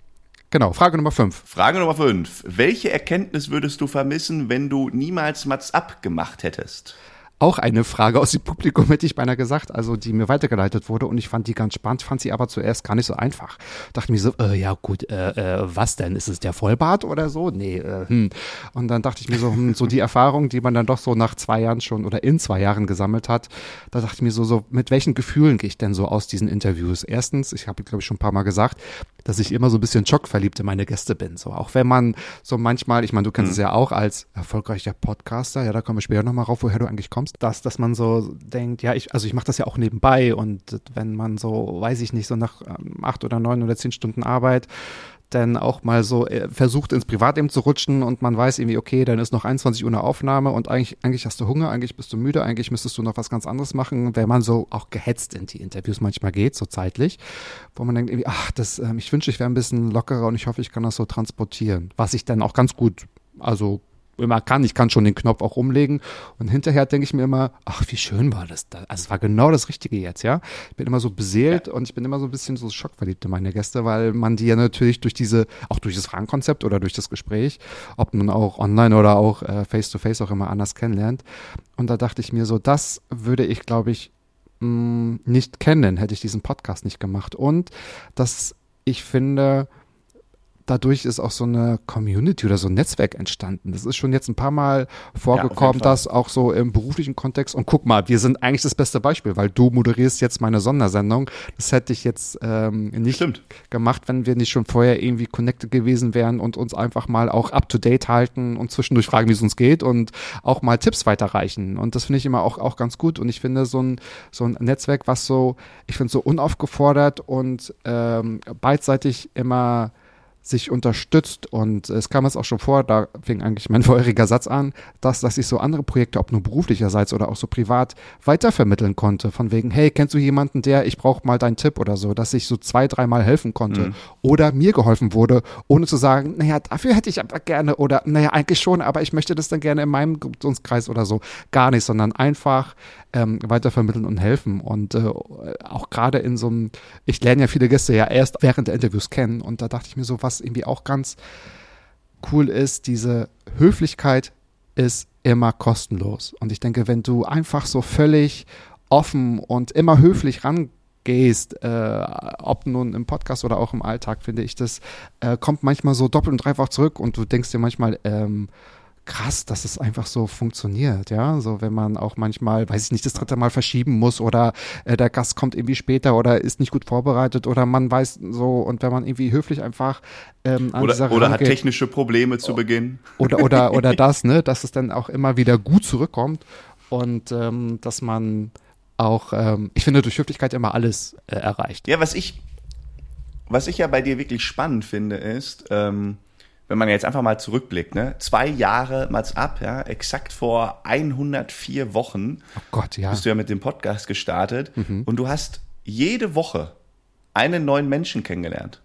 Genau, Frage Nummer fünf. Frage Nummer fünf. Welche Erkenntnis würdest du vermissen, wenn du niemals Mats ab gemacht hättest? Auch eine Frage aus dem Publikum, hätte ich beinahe gesagt, also die mir weitergeleitet wurde und ich fand die ganz spannend, fand sie aber zuerst gar nicht so einfach. Dachte mir so, äh, ja gut, äh, äh, was denn? Ist es der Vollbart oder so? Nee, äh, hm. Und dann dachte ich mir so, hm, so die Erfahrung, die man dann doch so nach zwei Jahren schon oder in zwei Jahren gesammelt hat, da dachte ich mir so, so mit welchen Gefühlen gehe ich denn so aus diesen Interviews? Erstens, ich habe glaube ich schon ein paar Mal gesagt, dass ich immer so ein bisschen schockverliebt in meine Gäste bin. So, auch wenn man so manchmal, ich meine, du kennst mhm. es ja auch als erfolgreicher Podcaster, ja, da kommen wir später nochmal rauf, woher du eigentlich kommst, dass, dass man so denkt, ja, ich, also ich mache das ja auch nebenbei und wenn man so, weiß ich nicht, so nach ähm, acht oder neun oder zehn Stunden Arbeit dann auch mal so äh, versucht ins Privatleben zu rutschen und man weiß irgendwie, okay, dann ist noch 21 Uhr eine Aufnahme und eigentlich, eigentlich hast du Hunger, eigentlich bist du müde, eigentlich müsstest du noch was ganz anderes machen, wenn man so auch gehetzt in die Interviews manchmal geht, so zeitlich, wo man denkt irgendwie, ach, das, ähm, ich wünsche, ich wäre ein bisschen lockerer und ich hoffe, ich kann das so transportieren, was ich dann auch ganz gut, also immer kann. Ich kann schon den Knopf auch umlegen. Und hinterher denke ich mir immer, ach, wie schön war das da. Also es war genau das Richtige jetzt, ja. Ich bin immer so beseelt ja. und ich bin immer so ein bisschen so schockverliebt in meine Gäste, weil man die ja natürlich durch diese, auch durch das Fragenkonzept oder durch das Gespräch, ob nun auch online oder auch äh, face to face auch immer anders kennenlernt. Und da dachte ich mir so, das würde ich, glaube ich, mh, mm, nicht kennen, hätte ich diesen Podcast nicht gemacht. Und dass ich finde, dadurch ist auch so eine Community oder so ein Netzwerk entstanden. Das ist schon jetzt ein paar Mal vorgekommen, ja, dass auch so im beruflichen Kontext, und guck mal, wir sind eigentlich das beste Beispiel, weil du moderierst jetzt meine Sondersendung. Das hätte ich jetzt ähm, nicht Stimmt. gemacht, wenn wir nicht schon vorher irgendwie connected gewesen wären und uns einfach mal auch up to date halten und zwischendurch fragen, wie es uns geht und auch mal Tipps weiterreichen. Und das finde ich immer auch, auch ganz gut. Und ich finde so ein, so ein Netzwerk, was so, ich finde so unaufgefordert und ähm, beidseitig immer sich unterstützt und es kam jetzt auch schon vor, da fing eigentlich mein vorheriger Satz an, dass, dass ich so andere Projekte, ob nur beruflicherseits oder auch so privat, weitervermitteln konnte. Von wegen, hey, kennst du jemanden, der, ich brauche mal deinen Tipp oder so, dass ich so zwei, dreimal helfen konnte mhm. oder mir geholfen wurde, ohne zu sagen, naja, dafür hätte ich aber gerne oder naja, eigentlich schon, aber ich möchte das dann gerne in meinem Dunstkreis oder so. Gar nicht, sondern einfach ähm, weitervermitteln und helfen. Und äh, auch gerade in so einem, ich lerne ja viele Gäste ja erst während der Interviews kennen und da dachte ich mir so, was irgendwie auch ganz cool ist, diese Höflichkeit ist immer kostenlos. Und ich denke, wenn du einfach so völlig offen und immer höflich rangehst, äh, ob nun im Podcast oder auch im Alltag, finde ich, das äh, kommt manchmal so doppelt und dreifach zurück und du denkst dir manchmal, ähm, krass, dass es einfach so funktioniert, ja. So, wenn man auch manchmal, weiß ich nicht, das dritte Mal verschieben muss oder äh, der Gast kommt irgendwie später oder ist nicht gut vorbereitet oder man weiß so und wenn man irgendwie höflich einfach ähm, an oder, oder hat technische Probleme zu Beginn. Oder, oder, oder das, ne, dass es dann auch immer wieder gut zurückkommt und ähm, dass man auch, ähm, ich finde, durch Höflichkeit immer alles äh, erreicht. Ja, was ich, was ich ja bei dir wirklich spannend finde, ist, ähm, wenn man jetzt einfach mal zurückblickt, ne? Zwei Jahre Mats ab, ja, exakt vor 104 Wochen Oh Gott, ja. bist du ja mit dem Podcast gestartet und du hast jede Woche einen neuen Menschen kennengelernt.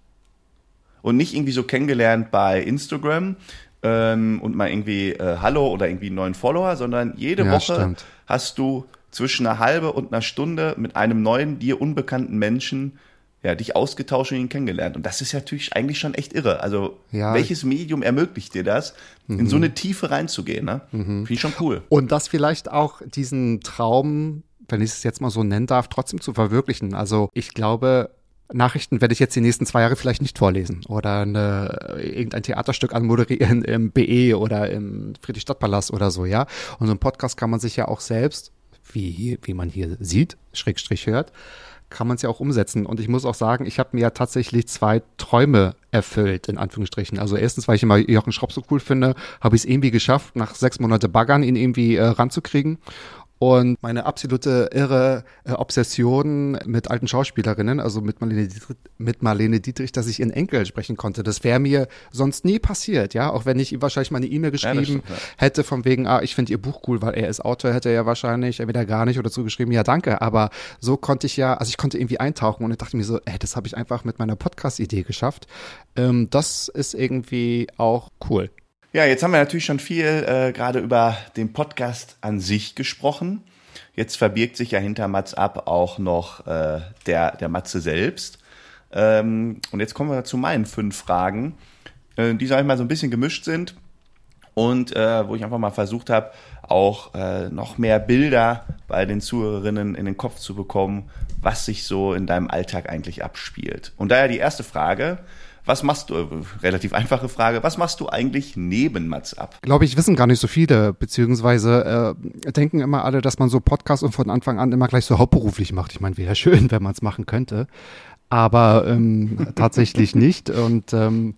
Und nicht irgendwie so kennengelernt bei Instagram ähm, und mal irgendwie äh, Hallo oder irgendwie einen neuen Follower, sondern jede Ja, Woche stimmt. hast du zwischen einer halbe und einer Stunde mit einem neuen, dir unbekannten Menschen ja, dich ausgetauscht und ihn kennengelernt. Und das ist ja natürlich eigentlich schon echt irre. Also, Ja. welches Medium ermöglicht dir das, in so eine Tiefe reinzugehen? Ne? Finde ich schon cool. Und das vielleicht auch diesen Traum, wenn ich es jetzt mal so nennen darf, trotzdem zu verwirklichen. Also ich glaube, Nachrichten werde ich jetzt die nächsten zwei Jahre vielleicht nicht vorlesen oder eine, irgendein Theaterstück anmoderieren im BE oder im Friedrichstadtpalast oder so, ja. Und so ein Podcast kann man sich ja auch selbst, wie, wie man hier sieht, Schrägstrich hört, kann man es ja auch umsetzen. Und ich muss auch sagen, ich habe mir ja tatsächlich zwei Träume erfüllt, in Anführungsstrichen. Also erstens, weil ich immer Jochen Schropp so cool finde, habe ich es irgendwie geschafft, nach sechs Monate Baggern ihn irgendwie äh, ranzukriegen. Und meine absolute irre äh, Obsession mit alten Schauspielerinnen, also mit Marlene, Dietrich, mit Marlene Dietrich, dass ich in Enkel sprechen konnte. Das wäre mir sonst nie passiert, ja. Auch wenn ich ihm wahrscheinlich mal eine E-Mail geschrieben stimmt, ja. hätte von wegen, ah, ich finde ihr Buch cool, weil er ist Autor, hätte er ja wahrscheinlich entweder gar nicht oder zugeschrieben, ja, danke. Aber so konnte ich ja, also ich konnte irgendwie eintauchen und ich dachte mir so, ey, das habe ich einfach mit meiner Podcast-Idee geschafft. Ähm, das ist irgendwie auch cool. Ja, jetzt haben wir natürlich schon viel äh, gerade über den Podcast an sich gesprochen. Jetzt verbirgt sich ja hinter Mats ab auch noch äh, der, der Matze selbst. Ähm, und jetzt kommen wir zu meinen fünf Fragen, äh, die, sag ich mal, so ein bisschen gemischt sind und äh, wo ich einfach mal versucht habe, auch äh, noch mehr Bilder bei den Zuhörerinnen in den Kopf zu bekommen, was sich so in deinem Alltag eigentlich abspielt. Und daher die erste Frage, was machst du, relativ einfache Frage, was machst du eigentlich neben Mats ab? Glaube ich, wissen gar nicht so viele, beziehungsweise äh, denken immer alle, dass man so Podcasts und von Anfang an immer gleich so hauptberuflich macht. Ich meine, wäre schön, wenn man es machen könnte. Aber ähm, tatsächlich nicht. Und ähm,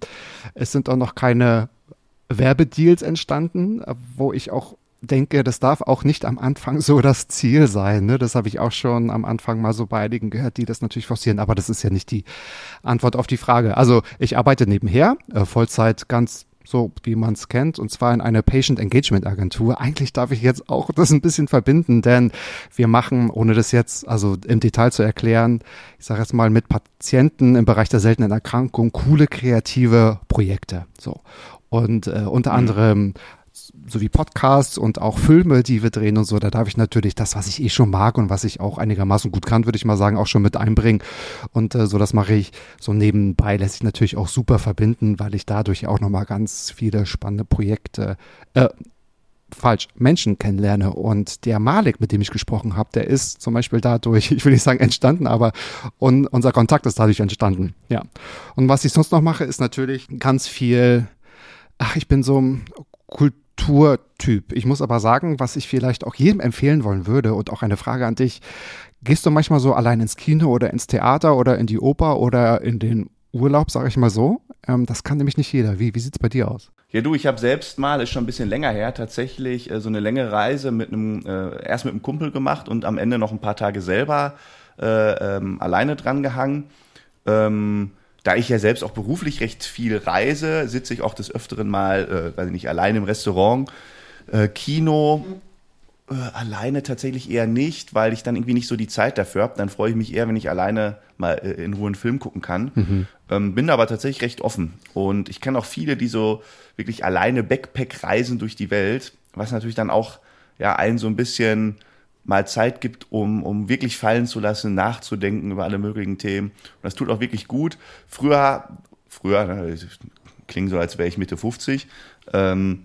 es sind auch noch keine Werbedeals entstanden, wo ich auch denke, das darf auch nicht am Anfang so das Ziel sein. Ne? Das habe ich auch schon am Anfang mal so bei einigen gehört, die das natürlich forcieren, aber das ist ja nicht die Antwort auf die Frage. Also ich arbeite nebenher, äh, Vollzeit ganz so wie man es kennt, und zwar in einer Patient Engagement Agentur. Eigentlich darf ich jetzt auch das ein bisschen verbinden, denn wir machen, ohne das jetzt also im Detail zu erklären, ich sage jetzt mal mit Patienten im Bereich der seltenen Erkrankung coole kreative Projekte. So und äh, unter anderem sowie Podcasts und auch Filme, die wir drehen und so, da darf ich natürlich das, was ich eh schon mag und was ich auch einigermaßen gut kann, würde ich mal sagen, auch schon mit einbringen. Und äh, so das mache ich so nebenbei, lässt sich natürlich auch super verbinden, weil ich dadurch auch nochmal ganz viele spannende Projekte, äh, falsch, Menschen kennenlerne. Und der Malik, mit dem ich gesprochen habe, der ist zum Beispiel dadurch, ich will nicht sagen entstanden, aber und unser Kontakt ist dadurch entstanden. Ja. Und was ich sonst noch mache, ist natürlich ganz viel, ach, ich bin so ein Kulturtyp. Ich muss aber sagen, was ich vielleicht auch jedem empfehlen wollen würde und auch eine Frage an dich. Gehst du manchmal so allein ins Kino oder ins Theater oder in die Oper oder in den Urlaub, sage ich mal so? Ähm, das kann nämlich nicht jeder. Wie, wie sieht's bei dir aus? Ja, du, ich habe selbst mal, ist schon ein bisschen länger her, tatsächlich äh, so eine längere Reise mit einem, äh, erst mit einem Kumpel gemacht und am Ende noch ein paar Tage selber äh, ähm, alleine dran gehangen. Ähm, da ich ja selbst auch beruflich recht viel reise, sitze ich auch des Öfteren mal, äh, weiß ich nicht, alleine im Restaurant, äh, Kino, äh, alleine tatsächlich eher nicht, weil ich dann irgendwie nicht so die Zeit dafür habe. Dann freue ich mich eher, wenn ich alleine mal äh, in Ruhe einen Film gucken kann. Ähm, bin aber tatsächlich recht offen. Und ich kenne auch viele, die so wirklich alleine Backpack reisen durch die Welt, was natürlich dann auch ja einen so ein bisschen mal Zeit gibt, um, um wirklich fallen zu lassen, nachzudenken über alle möglichen Themen. Und das tut auch wirklich gut. Früher, früher, ne, klingt so, als wäre ich Mitte 50, ähm,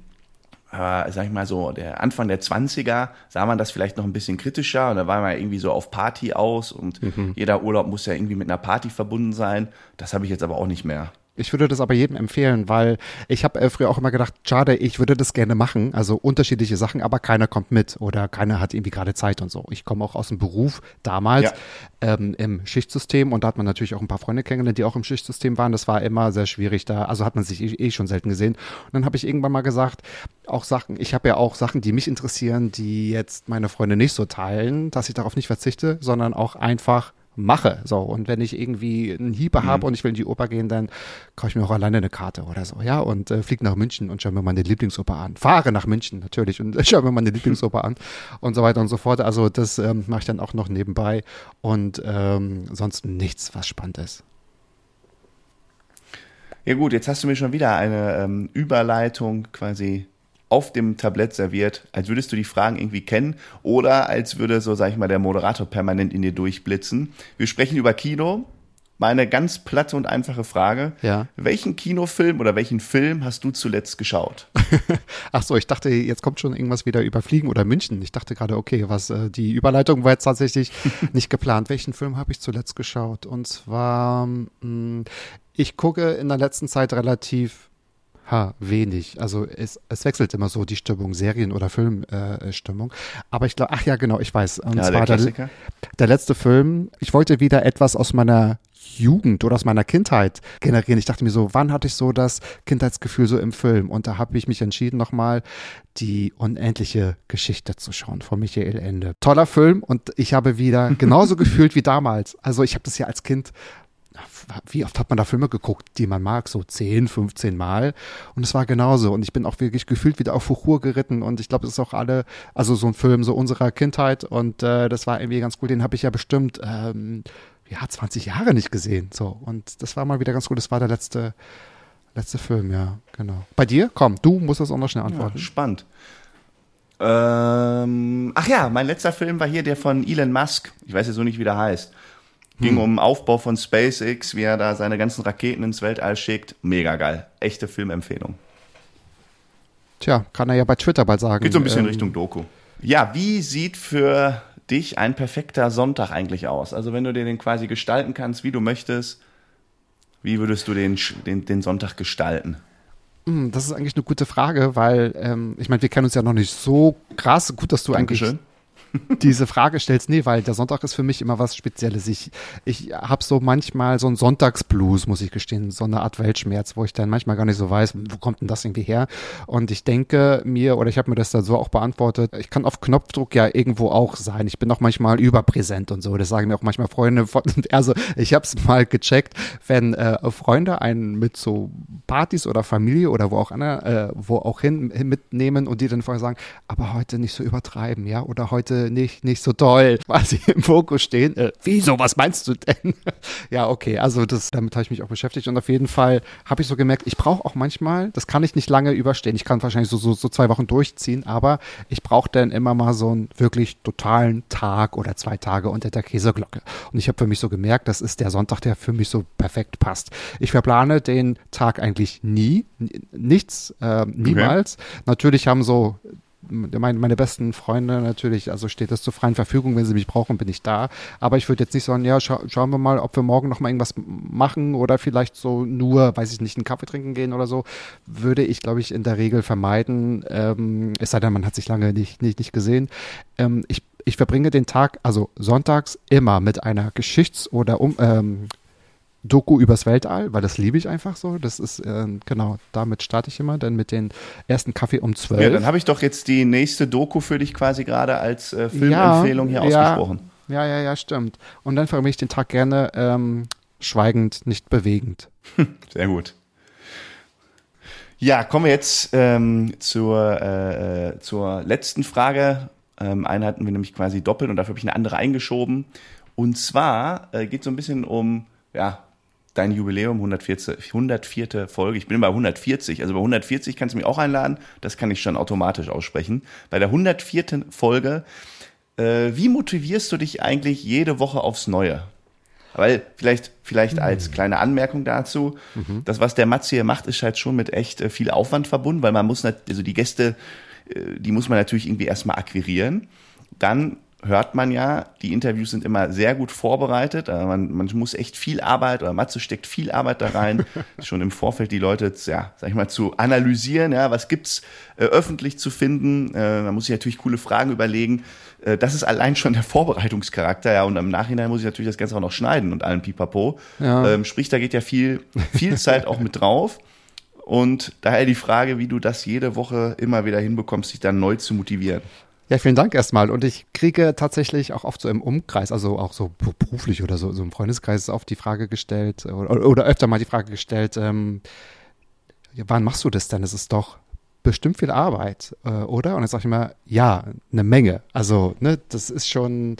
äh, sag ich mal so, der Anfang der 20er sah man das vielleicht noch ein bisschen kritischer und da war man irgendwie so auf Party aus und jeder Urlaub muss ja irgendwie mit einer Party verbunden sein. Das habe ich jetzt aber auch nicht mehr. Ich würde das aber jedem empfehlen, weil ich habe äh, früher auch immer gedacht, schade, ich würde das gerne machen, also unterschiedliche Sachen, aber keiner kommt mit oder keiner hat irgendwie gerade Zeit und so. Ich komme auch aus dem Beruf damals Ja. ähm, im Schichtsystem und da hat man natürlich auch ein paar Freunde kennengelernt, die auch im Schichtsystem waren. Das war immer sehr schwierig da, also hat man sich eh, eh schon selten gesehen. Und dann habe ich irgendwann mal gesagt, auch Sachen, ich habe ja auch Sachen, die mich interessieren, die jetzt meine Freunde nicht so teilen, dass ich darauf nicht verzichte, sondern auch einfach mache. So, und wenn ich irgendwie einen Hieber Mhm. habe und ich will in die Oper gehen, dann kaufe ich mir auch alleine eine Karte oder so, ja, und äh, fliege nach München und schaue mir meine Lieblingsoper an. Fahre nach München natürlich und schaue mir meine Lieblingsoper an und so weiter und so fort. Also das ähm, mache ich dann auch noch nebenbei und ähm, sonst nichts, was spannend ist. Ja gut, jetzt hast du mir schon wieder eine ähm, Überleitung quasi auf dem Tablett serviert, als würdest du die Fragen irgendwie kennen oder als würde so, sag ich mal, der Moderator permanent in dir durchblitzen. Wir sprechen über Kino. Meine ganz platte und einfache Frage. Ja. Welchen Kinofilm oder welchen Film hast du zuletzt geschaut? Ach so, ich dachte, jetzt kommt schon irgendwas wieder über Fliegen oder München. Ich dachte gerade, okay, was äh, die Überleitung war jetzt tatsächlich nicht geplant. Welchen Film habe ich zuletzt geschaut? Und zwar, mh, ich gucke in der letzten Zeit relativ ha, wenig. Also es, es wechselt immer so die Stimmung, Serien- oder Filmstimmung. Äh. Aber ich glaube, ach ja, genau, ich weiß. Und Ja, der zwar der, Klassiker. der letzte Film. Ich wollte wieder etwas aus meiner Jugend oder aus meiner Kindheit generieren. Ich dachte mir so, wann hatte ich so das Kindheitsgefühl so im Film? Und da habe ich mich entschieden, nochmal die unendliche Geschichte zu schauen von Michael Ende. Toller Film und ich habe wieder genauso gefühlt wie damals. Also ich habe das ja als Kind wie oft hat man da Filme geguckt, die man mag, so 10, 15 Mal. Und es war genauso. Und ich bin auch wirklich gefühlt wieder auf Hochur geritten. Und ich glaube, es ist auch alle, also so ein Film so unserer Kindheit. Und äh, das war irgendwie ganz cool. Den habe ich ja bestimmt, ähm, ja, 20 Jahre nicht gesehen. So. Und das war mal wieder ganz cool. Das war der letzte, letzte Film, ja, genau. Bei dir? Komm, du musst das auch noch schnell Ja, antworten. spannend. Ähm, ach ja, mein letzter Film war hier der von Elon Musk. Ich weiß jetzt so nicht, wie der heißt. Ging um Aufbau von SpaceX, wie er da seine ganzen Raketen ins Weltall schickt. Mega geil. Echte Filmempfehlung. Tja, kann er ja bei Twitter bald sagen. Geht so ein bisschen Ähm, Richtung Doku. Ja, wie sieht für dich ein perfekter Sonntag eigentlich aus? Also wenn du dir den quasi gestalten kannst, wie du möchtest, wie würdest du den, den, den Sonntag gestalten? Hm, Das ist eigentlich eine gute Frage, weil ähm, ich meine, wir kennen uns ja noch nicht so krass. Gut, dass du Dankeschön. eigentlich diese Frage stellst. Nee, weil der Sonntag ist für mich immer was Spezielles. Ich, ich habe so manchmal so einen Sonntagsblues, muss ich gestehen, so eine Art Weltschmerz, wo ich dann manchmal gar nicht so weiß, wo kommt denn das irgendwie her? Und ich denke mir, oder ich habe mir das dann so auch beantwortet, ich kann auf Knopfdruck ja irgendwo auch sein. Ich bin auch manchmal überpräsent und so. Das sagen mir auch manchmal Freunde. Von, also ich habe es mal gecheckt, wenn äh, Freunde einen mit so Partys oder Familie oder wo auch, andere, äh, wo auch hin, hin mitnehmen und die dann vorher sagen, aber heute nicht so übertreiben, ja, oder heute nicht, nicht so toll, quasi im Fokus stehen. Äh, wieso, was meinst du denn? ja, okay, also das, damit habe ich mich auch beschäftigt und auf jeden Fall habe ich so gemerkt, ich brauche auch manchmal, das kann ich nicht lange überstehen, ich kann wahrscheinlich so, so, so zwei Wochen durchziehen, aber ich brauche dann immer mal so einen wirklich totalen Tag oder zwei Tage unter der Käseglocke. Und ich habe für mich so gemerkt, das ist der Sonntag, der für mich so perfekt passt. Ich verplane den Tag eigentlich nie, nichts, äh, niemals. Natürlich haben so meine, meine besten Freunde natürlich, also steht das zur freien Verfügung, wenn sie mich brauchen, bin ich da. Aber ich würde jetzt nicht sagen, ja, scha schauen wir mal, ob wir morgen noch mal irgendwas machen oder vielleicht so nur, weiß ich nicht, einen Kaffee trinken gehen oder so, würde ich, glaube ich, in der Regel vermeiden. Ähm, es sei denn, man hat sich lange nicht, nicht, nicht gesehen. Ähm, ich, ich verbringe den Tag, also sonntags, immer mit einer Geschichts- oder um, ähm, Doku übers Weltall, weil das liebe ich einfach so. Das ist, ähm, genau, damit starte ich immer, dann mit den ersten Kaffee um zwölf. Ja, dann habe ich doch jetzt die nächste Doku für dich quasi gerade als äh, Filmempfehlung hier ja, ausgesprochen. Ja, ja, ja, stimmt. Und dann verbringe ich den Tag gerne ähm, schweigend, nicht bewegend. Sehr gut. Ja, kommen wir jetzt ähm, zur, äh, äh, zur letzten Frage. Ähm, eine hatten wir nämlich quasi doppelt und dafür habe ich eine andere eingeschoben. Und zwar äh, geht es so ein bisschen um ja, dein Jubiläum, 104. 104. Folge. Ich bin bei 140. Also bei 140 kannst du mich auch einladen. Das kann ich schon automatisch aussprechen. Bei der 104. Folge, äh, wie motivierst du dich eigentlich jede Woche aufs Neue? Weil vielleicht, vielleicht als kleine Anmerkung dazu, das, was der Matze hier macht, ist halt schon mit echt äh, viel Aufwand verbunden, weil man muss, also die Gäste, äh, die muss man natürlich irgendwie erstmal akquirieren. Dann hört man ja, die Interviews sind immer sehr gut vorbereitet. Äh, Man, man muss echt viel Arbeit, oder Matze steckt viel Arbeit da rein, schon im Vorfeld die Leute, ja, sag ich mal, zu analysieren, ja, was gibt's äh, öffentlich zu finden. Äh, man muss sich natürlich coole Fragen überlegen. Äh, das ist allein schon der Vorbereitungscharakter, ja, und im Nachhinein muss ich natürlich das Ganze auch noch schneiden und allen Pipapo. Ja. Ähm, sprich, da geht ja viel, viel Zeit auch mit drauf. Und daher die Frage, wie du das jede Woche immer wieder hinbekommst, dich dann neu zu motivieren. Ja, vielen Dank erstmal. Und ich kriege tatsächlich auch oft so im Umkreis, also auch so beruflich oder so, so im Freundeskreis oft die Frage gestellt oder, oder öfter mal die Frage gestellt, ähm, wann machst du das denn? Das ist doch bestimmt viel Arbeit, äh, oder? Und dann sage ich immer, ja, eine Menge. Also, ne, das ist schon,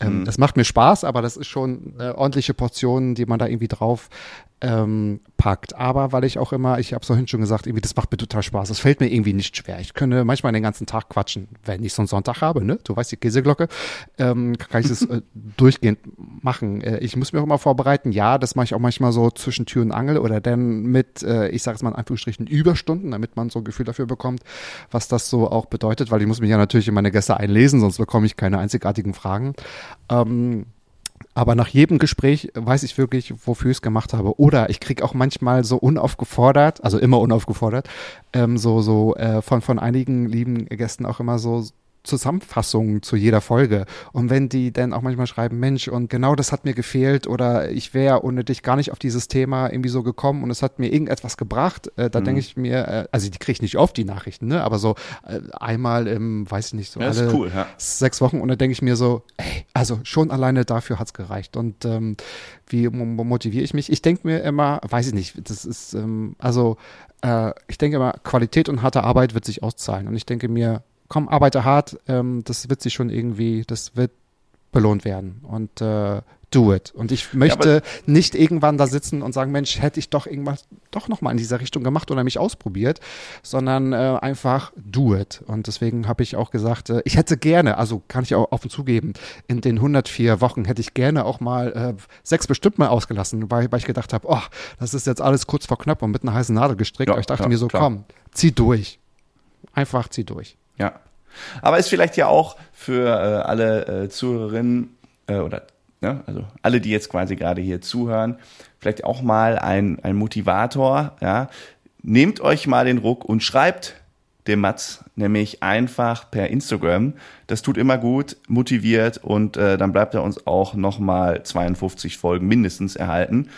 ähm, mhm. das macht mir Spaß, aber das ist schon eine ordentliche Portion, die man da irgendwie drauf ähm, packt. Aber weil ich auch immer, ich habe es vorhin schon gesagt, irgendwie, das macht mir total Spaß. Das fällt mir irgendwie nicht schwer. Ich könnte manchmal den ganzen Tag quatschen, wenn ich so einen Sonntag habe, ne? Du weißt, die Käseglocke, ähm, kann ich das äh, durchgehend machen. Äh, ich muss mich auch immer vorbereiten. Ja, das mache ich auch manchmal so zwischen Tür und Angel oder dann mit, äh, ich sage es mal in Anführungsstrichen, Überstunden, damit man so ein Gefühl dafür bekommt, was das so auch bedeutet, weil ich muss mich ja natürlich in meine Gäste einlesen, sonst bekomme ich keine einzigartigen Fragen. Ähm, aber nach jedem Gespräch weiß ich wirklich, wofür ich es gemacht habe. Oder ich kriege auch manchmal so unaufgefordert, also immer unaufgefordert, ähm, so, so äh, von, von einigen lieben Gästen auch immer so Zusammenfassungen zu jeder Folge. Und wenn die dann auch manchmal schreiben, Mensch, und genau das hat mir gefehlt oder ich wäre ohne dich gar nicht auf dieses Thema irgendwie so gekommen und es hat mir irgendetwas gebracht, äh, da mhm. denke ich mir, äh, also die kriege ich nicht oft, die Nachrichten, ne? aber so äh, einmal im, weiß ich nicht, so ja, alle cool, ja. sechs Wochen und dann denke ich mir so, ey, also schon alleine dafür hat's gereicht. Und ähm, wie motiviere ich mich? Ich denke mir immer, weiß ich nicht, das ist, ähm, also äh, ich denke immer, Qualität und harte Arbeit wird sich auszahlen. Und ich denke mir, komm, arbeite hart, ähm, das wird sich schon irgendwie, das wird belohnt werden. Und äh, do it. Und ich möchte ja, nicht irgendwann da sitzen und sagen, Mensch, hätte ich doch irgendwas doch nochmal in dieser Richtung gemacht oder mich ausprobiert, sondern äh, einfach do it. Und deswegen habe ich auch gesagt, äh, ich hätte gerne, also kann ich auch offen zugeben, in den 104 Wochen hätte ich gerne auch mal äh, sechs bestimmt mal ausgelassen, weil, weil ich gedacht habe, oh, das ist jetzt alles kurz vor knapp und mit einer heißen Nadel gestrickt. Ja, Aber ich dachte ja, mir so, klar. komm, zieh durch. Einfach zieh durch. Ja. Aber ist vielleicht ja auch für äh, alle äh, Zuhörerinnen äh, oder ja, ne, also alle, die jetzt quasi gerade hier zuhören, vielleicht auch mal ein, ein Motivator, ja. Nehmt euch mal den Ruck und schreibt dem Mats nämlich einfach per Instagram. Das tut immer gut, motiviert und äh, dann bleibt er uns auch nochmal 52 Folgen mindestens erhalten.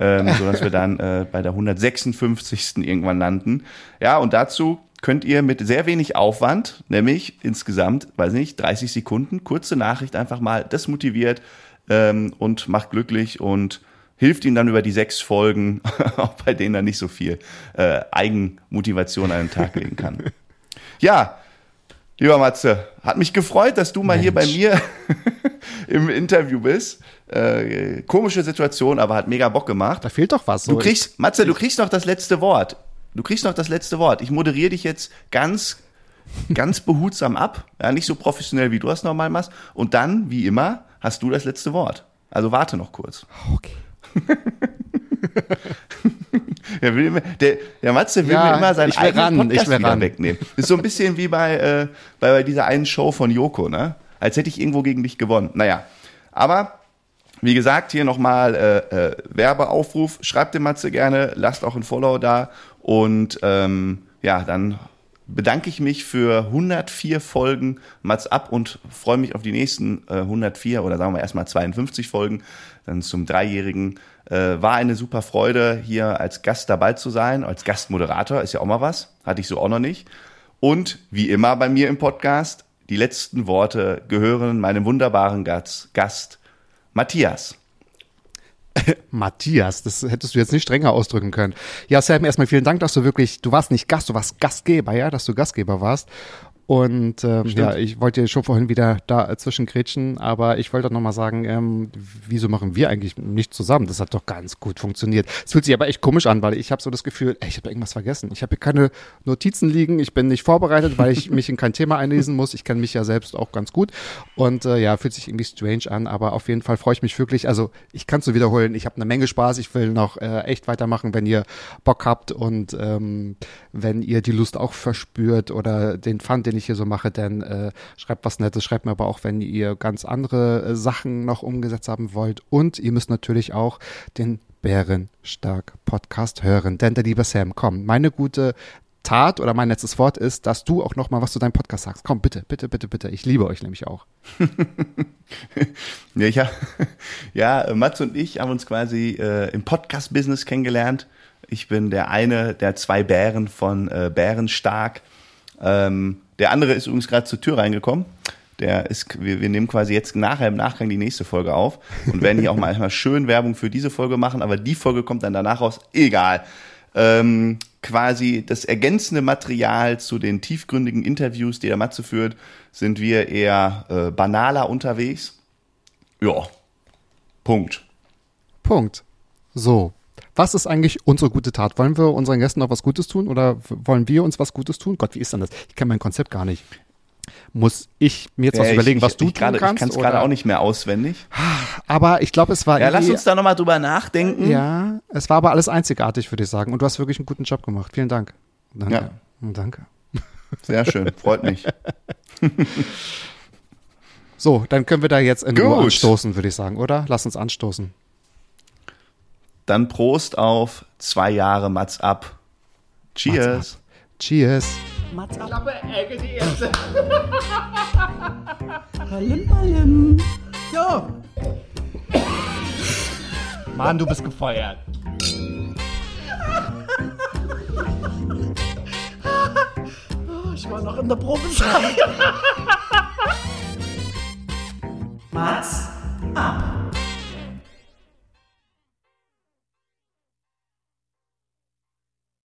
Ähm, sodass wir dann äh, bei der 156. irgendwann landen. Ja, und dazu könnt ihr mit sehr wenig Aufwand, nämlich insgesamt, weiß nicht, 30 Sekunden, kurze Nachricht einfach mal, das motiviert ähm, und macht glücklich und hilft ihm dann über die sechs Folgen, auch bei denen er nicht so viel äh, Eigenmotivation an den Tag legen kann. Ja, lieber Matze, hat mich gefreut, dass du mal Mensch. hier bei mir im Interview bist. Äh, komische Situation, aber hat mega Bock gemacht. Da fehlt doch was. Du kriegst, Matze, du kriegst noch das letzte Wort. Du kriegst noch das letzte Wort. Ich moderiere dich jetzt ganz, ganz behutsam ab. Ja, nicht so professionell, wie du das normal machst. Und dann, wie immer, hast du das letzte Wort. Also warte noch kurz. Okay. der, will immer, der, der Matze will ja, mir immer seinen eigenen ran, Podcast wieder ran. wegnehmen. Ist so ein bisschen wie bei, äh, bei, bei dieser einen Show von Joko, ne? Als hätte ich irgendwo gegen dich gewonnen. Naja, aber wie gesagt, hier nochmal äh, äh, Werbeaufruf. Schreibt dem Matze gerne, lasst auch ein Follow da und ähm, ja, dann bedanke ich mich für 104 Folgen Mats ab und freue mich auf die nächsten äh, 104 oder sagen wir erstmal 52 Folgen, dann zum Dreijährigen. Äh, war eine super Freude, hier als Gast dabei zu sein, als Gastmoderator, ist ja auch mal was, hatte ich so auch noch nicht. Und wie immer bei mir im Podcast, die letzten Worte gehören meinem wunderbaren Gast, Gast Matthias. Matthias, das hättest du jetzt nicht strenger ausdrücken können. Ja, Sam, erstmal vielen Dank, dass du wirklich, du warst nicht Gast, du warst Gastgeber, ja, dass du Gastgeber warst. Und ähm, ja, ich wollte schon vorhin wieder da äh, zwischengrätschen, aber ich wollte noch mal sagen, ähm, wieso machen wir eigentlich nicht zusammen? Das hat doch ganz gut funktioniert. Es fühlt sich aber echt komisch an, weil ich habe so das Gefühl, ey, ich habe irgendwas vergessen. Ich habe hier keine Notizen liegen, ich bin nicht vorbereitet, weil ich mich in kein Thema einlesen muss. Ich kenne mich ja selbst auch ganz gut und äh, ja, fühlt sich irgendwie strange an, aber auf jeden Fall freue ich mich wirklich. Also ich kann es so wiederholen, ich habe eine Menge Spaß, ich will noch äh, echt weitermachen, wenn ihr Bock habt und ähm, wenn ihr die Lust auch verspürt oder den Fun, den ich hier so mache, denn äh, schreibt was Nettes, schreibt mir aber auch, wenn ihr ganz andere äh, Sachen noch umgesetzt haben wollt. Und ihr müsst natürlich auch den Bärenstark Podcast hören, denn der liebe Sam, komm, meine gute Tat oder mein letztes Wort ist, dass du auch noch mal was zu deinem Podcast sagst. Komm, bitte, bitte, bitte, bitte. Ich liebe euch nämlich auch. ja, ich hab, ja, Mats und ich haben uns quasi äh, im Podcast-Business kennengelernt. Ich bin der eine der zwei Bären von äh, Bärenstark Ähm, der andere ist übrigens gerade zur Tür reingekommen. Der ist, wir, wir nehmen quasi jetzt nachher im Nachgang die nächste Folge auf und werden hier auch mal schön Werbung für diese Folge machen, aber die Folge kommt dann danach raus. Egal. Ähm, quasi das ergänzende Material zu den tiefgründigen Interviews, die der Matze führt, sind wir eher äh, banaler unterwegs. Ja. Punkt. Punkt. So. Was ist eigentlich unsere gute Tat? Wollen wir unseren Gästen noch was Gutes tun oder wollen wir uns was Gutes tun? Gott, wie ist denn das? Ich kenne mein Konzept gar nicht. Muss ich mir jetzt was Ja, überlegen, ich, was ich, du ich tun grade, kannst? Ich kann es gerade auch nicht mehr auswendig. Aber ich glaube, es war Ja, lass uns da nochmal drüber nachdenken. Ja, es war aber alles einzigartig, würde ich sagen. Und du hast wirklich einen guten Job gemacht. Vielen Dank. Danke. Ja. Danke. Sehr schön, freut mich. So, dann können wir da jetzt in Ruhe Gut. anstoßen, würde ich sagen, oder? Lass uns anstoßen. Dann Prost auf zwei Jahre Mats ab. Cheers. Cheers. Mats ab. Ballim, ballim. So, Mann, du bist gefeuert. ich war noch in der Probezeit. Mats ab.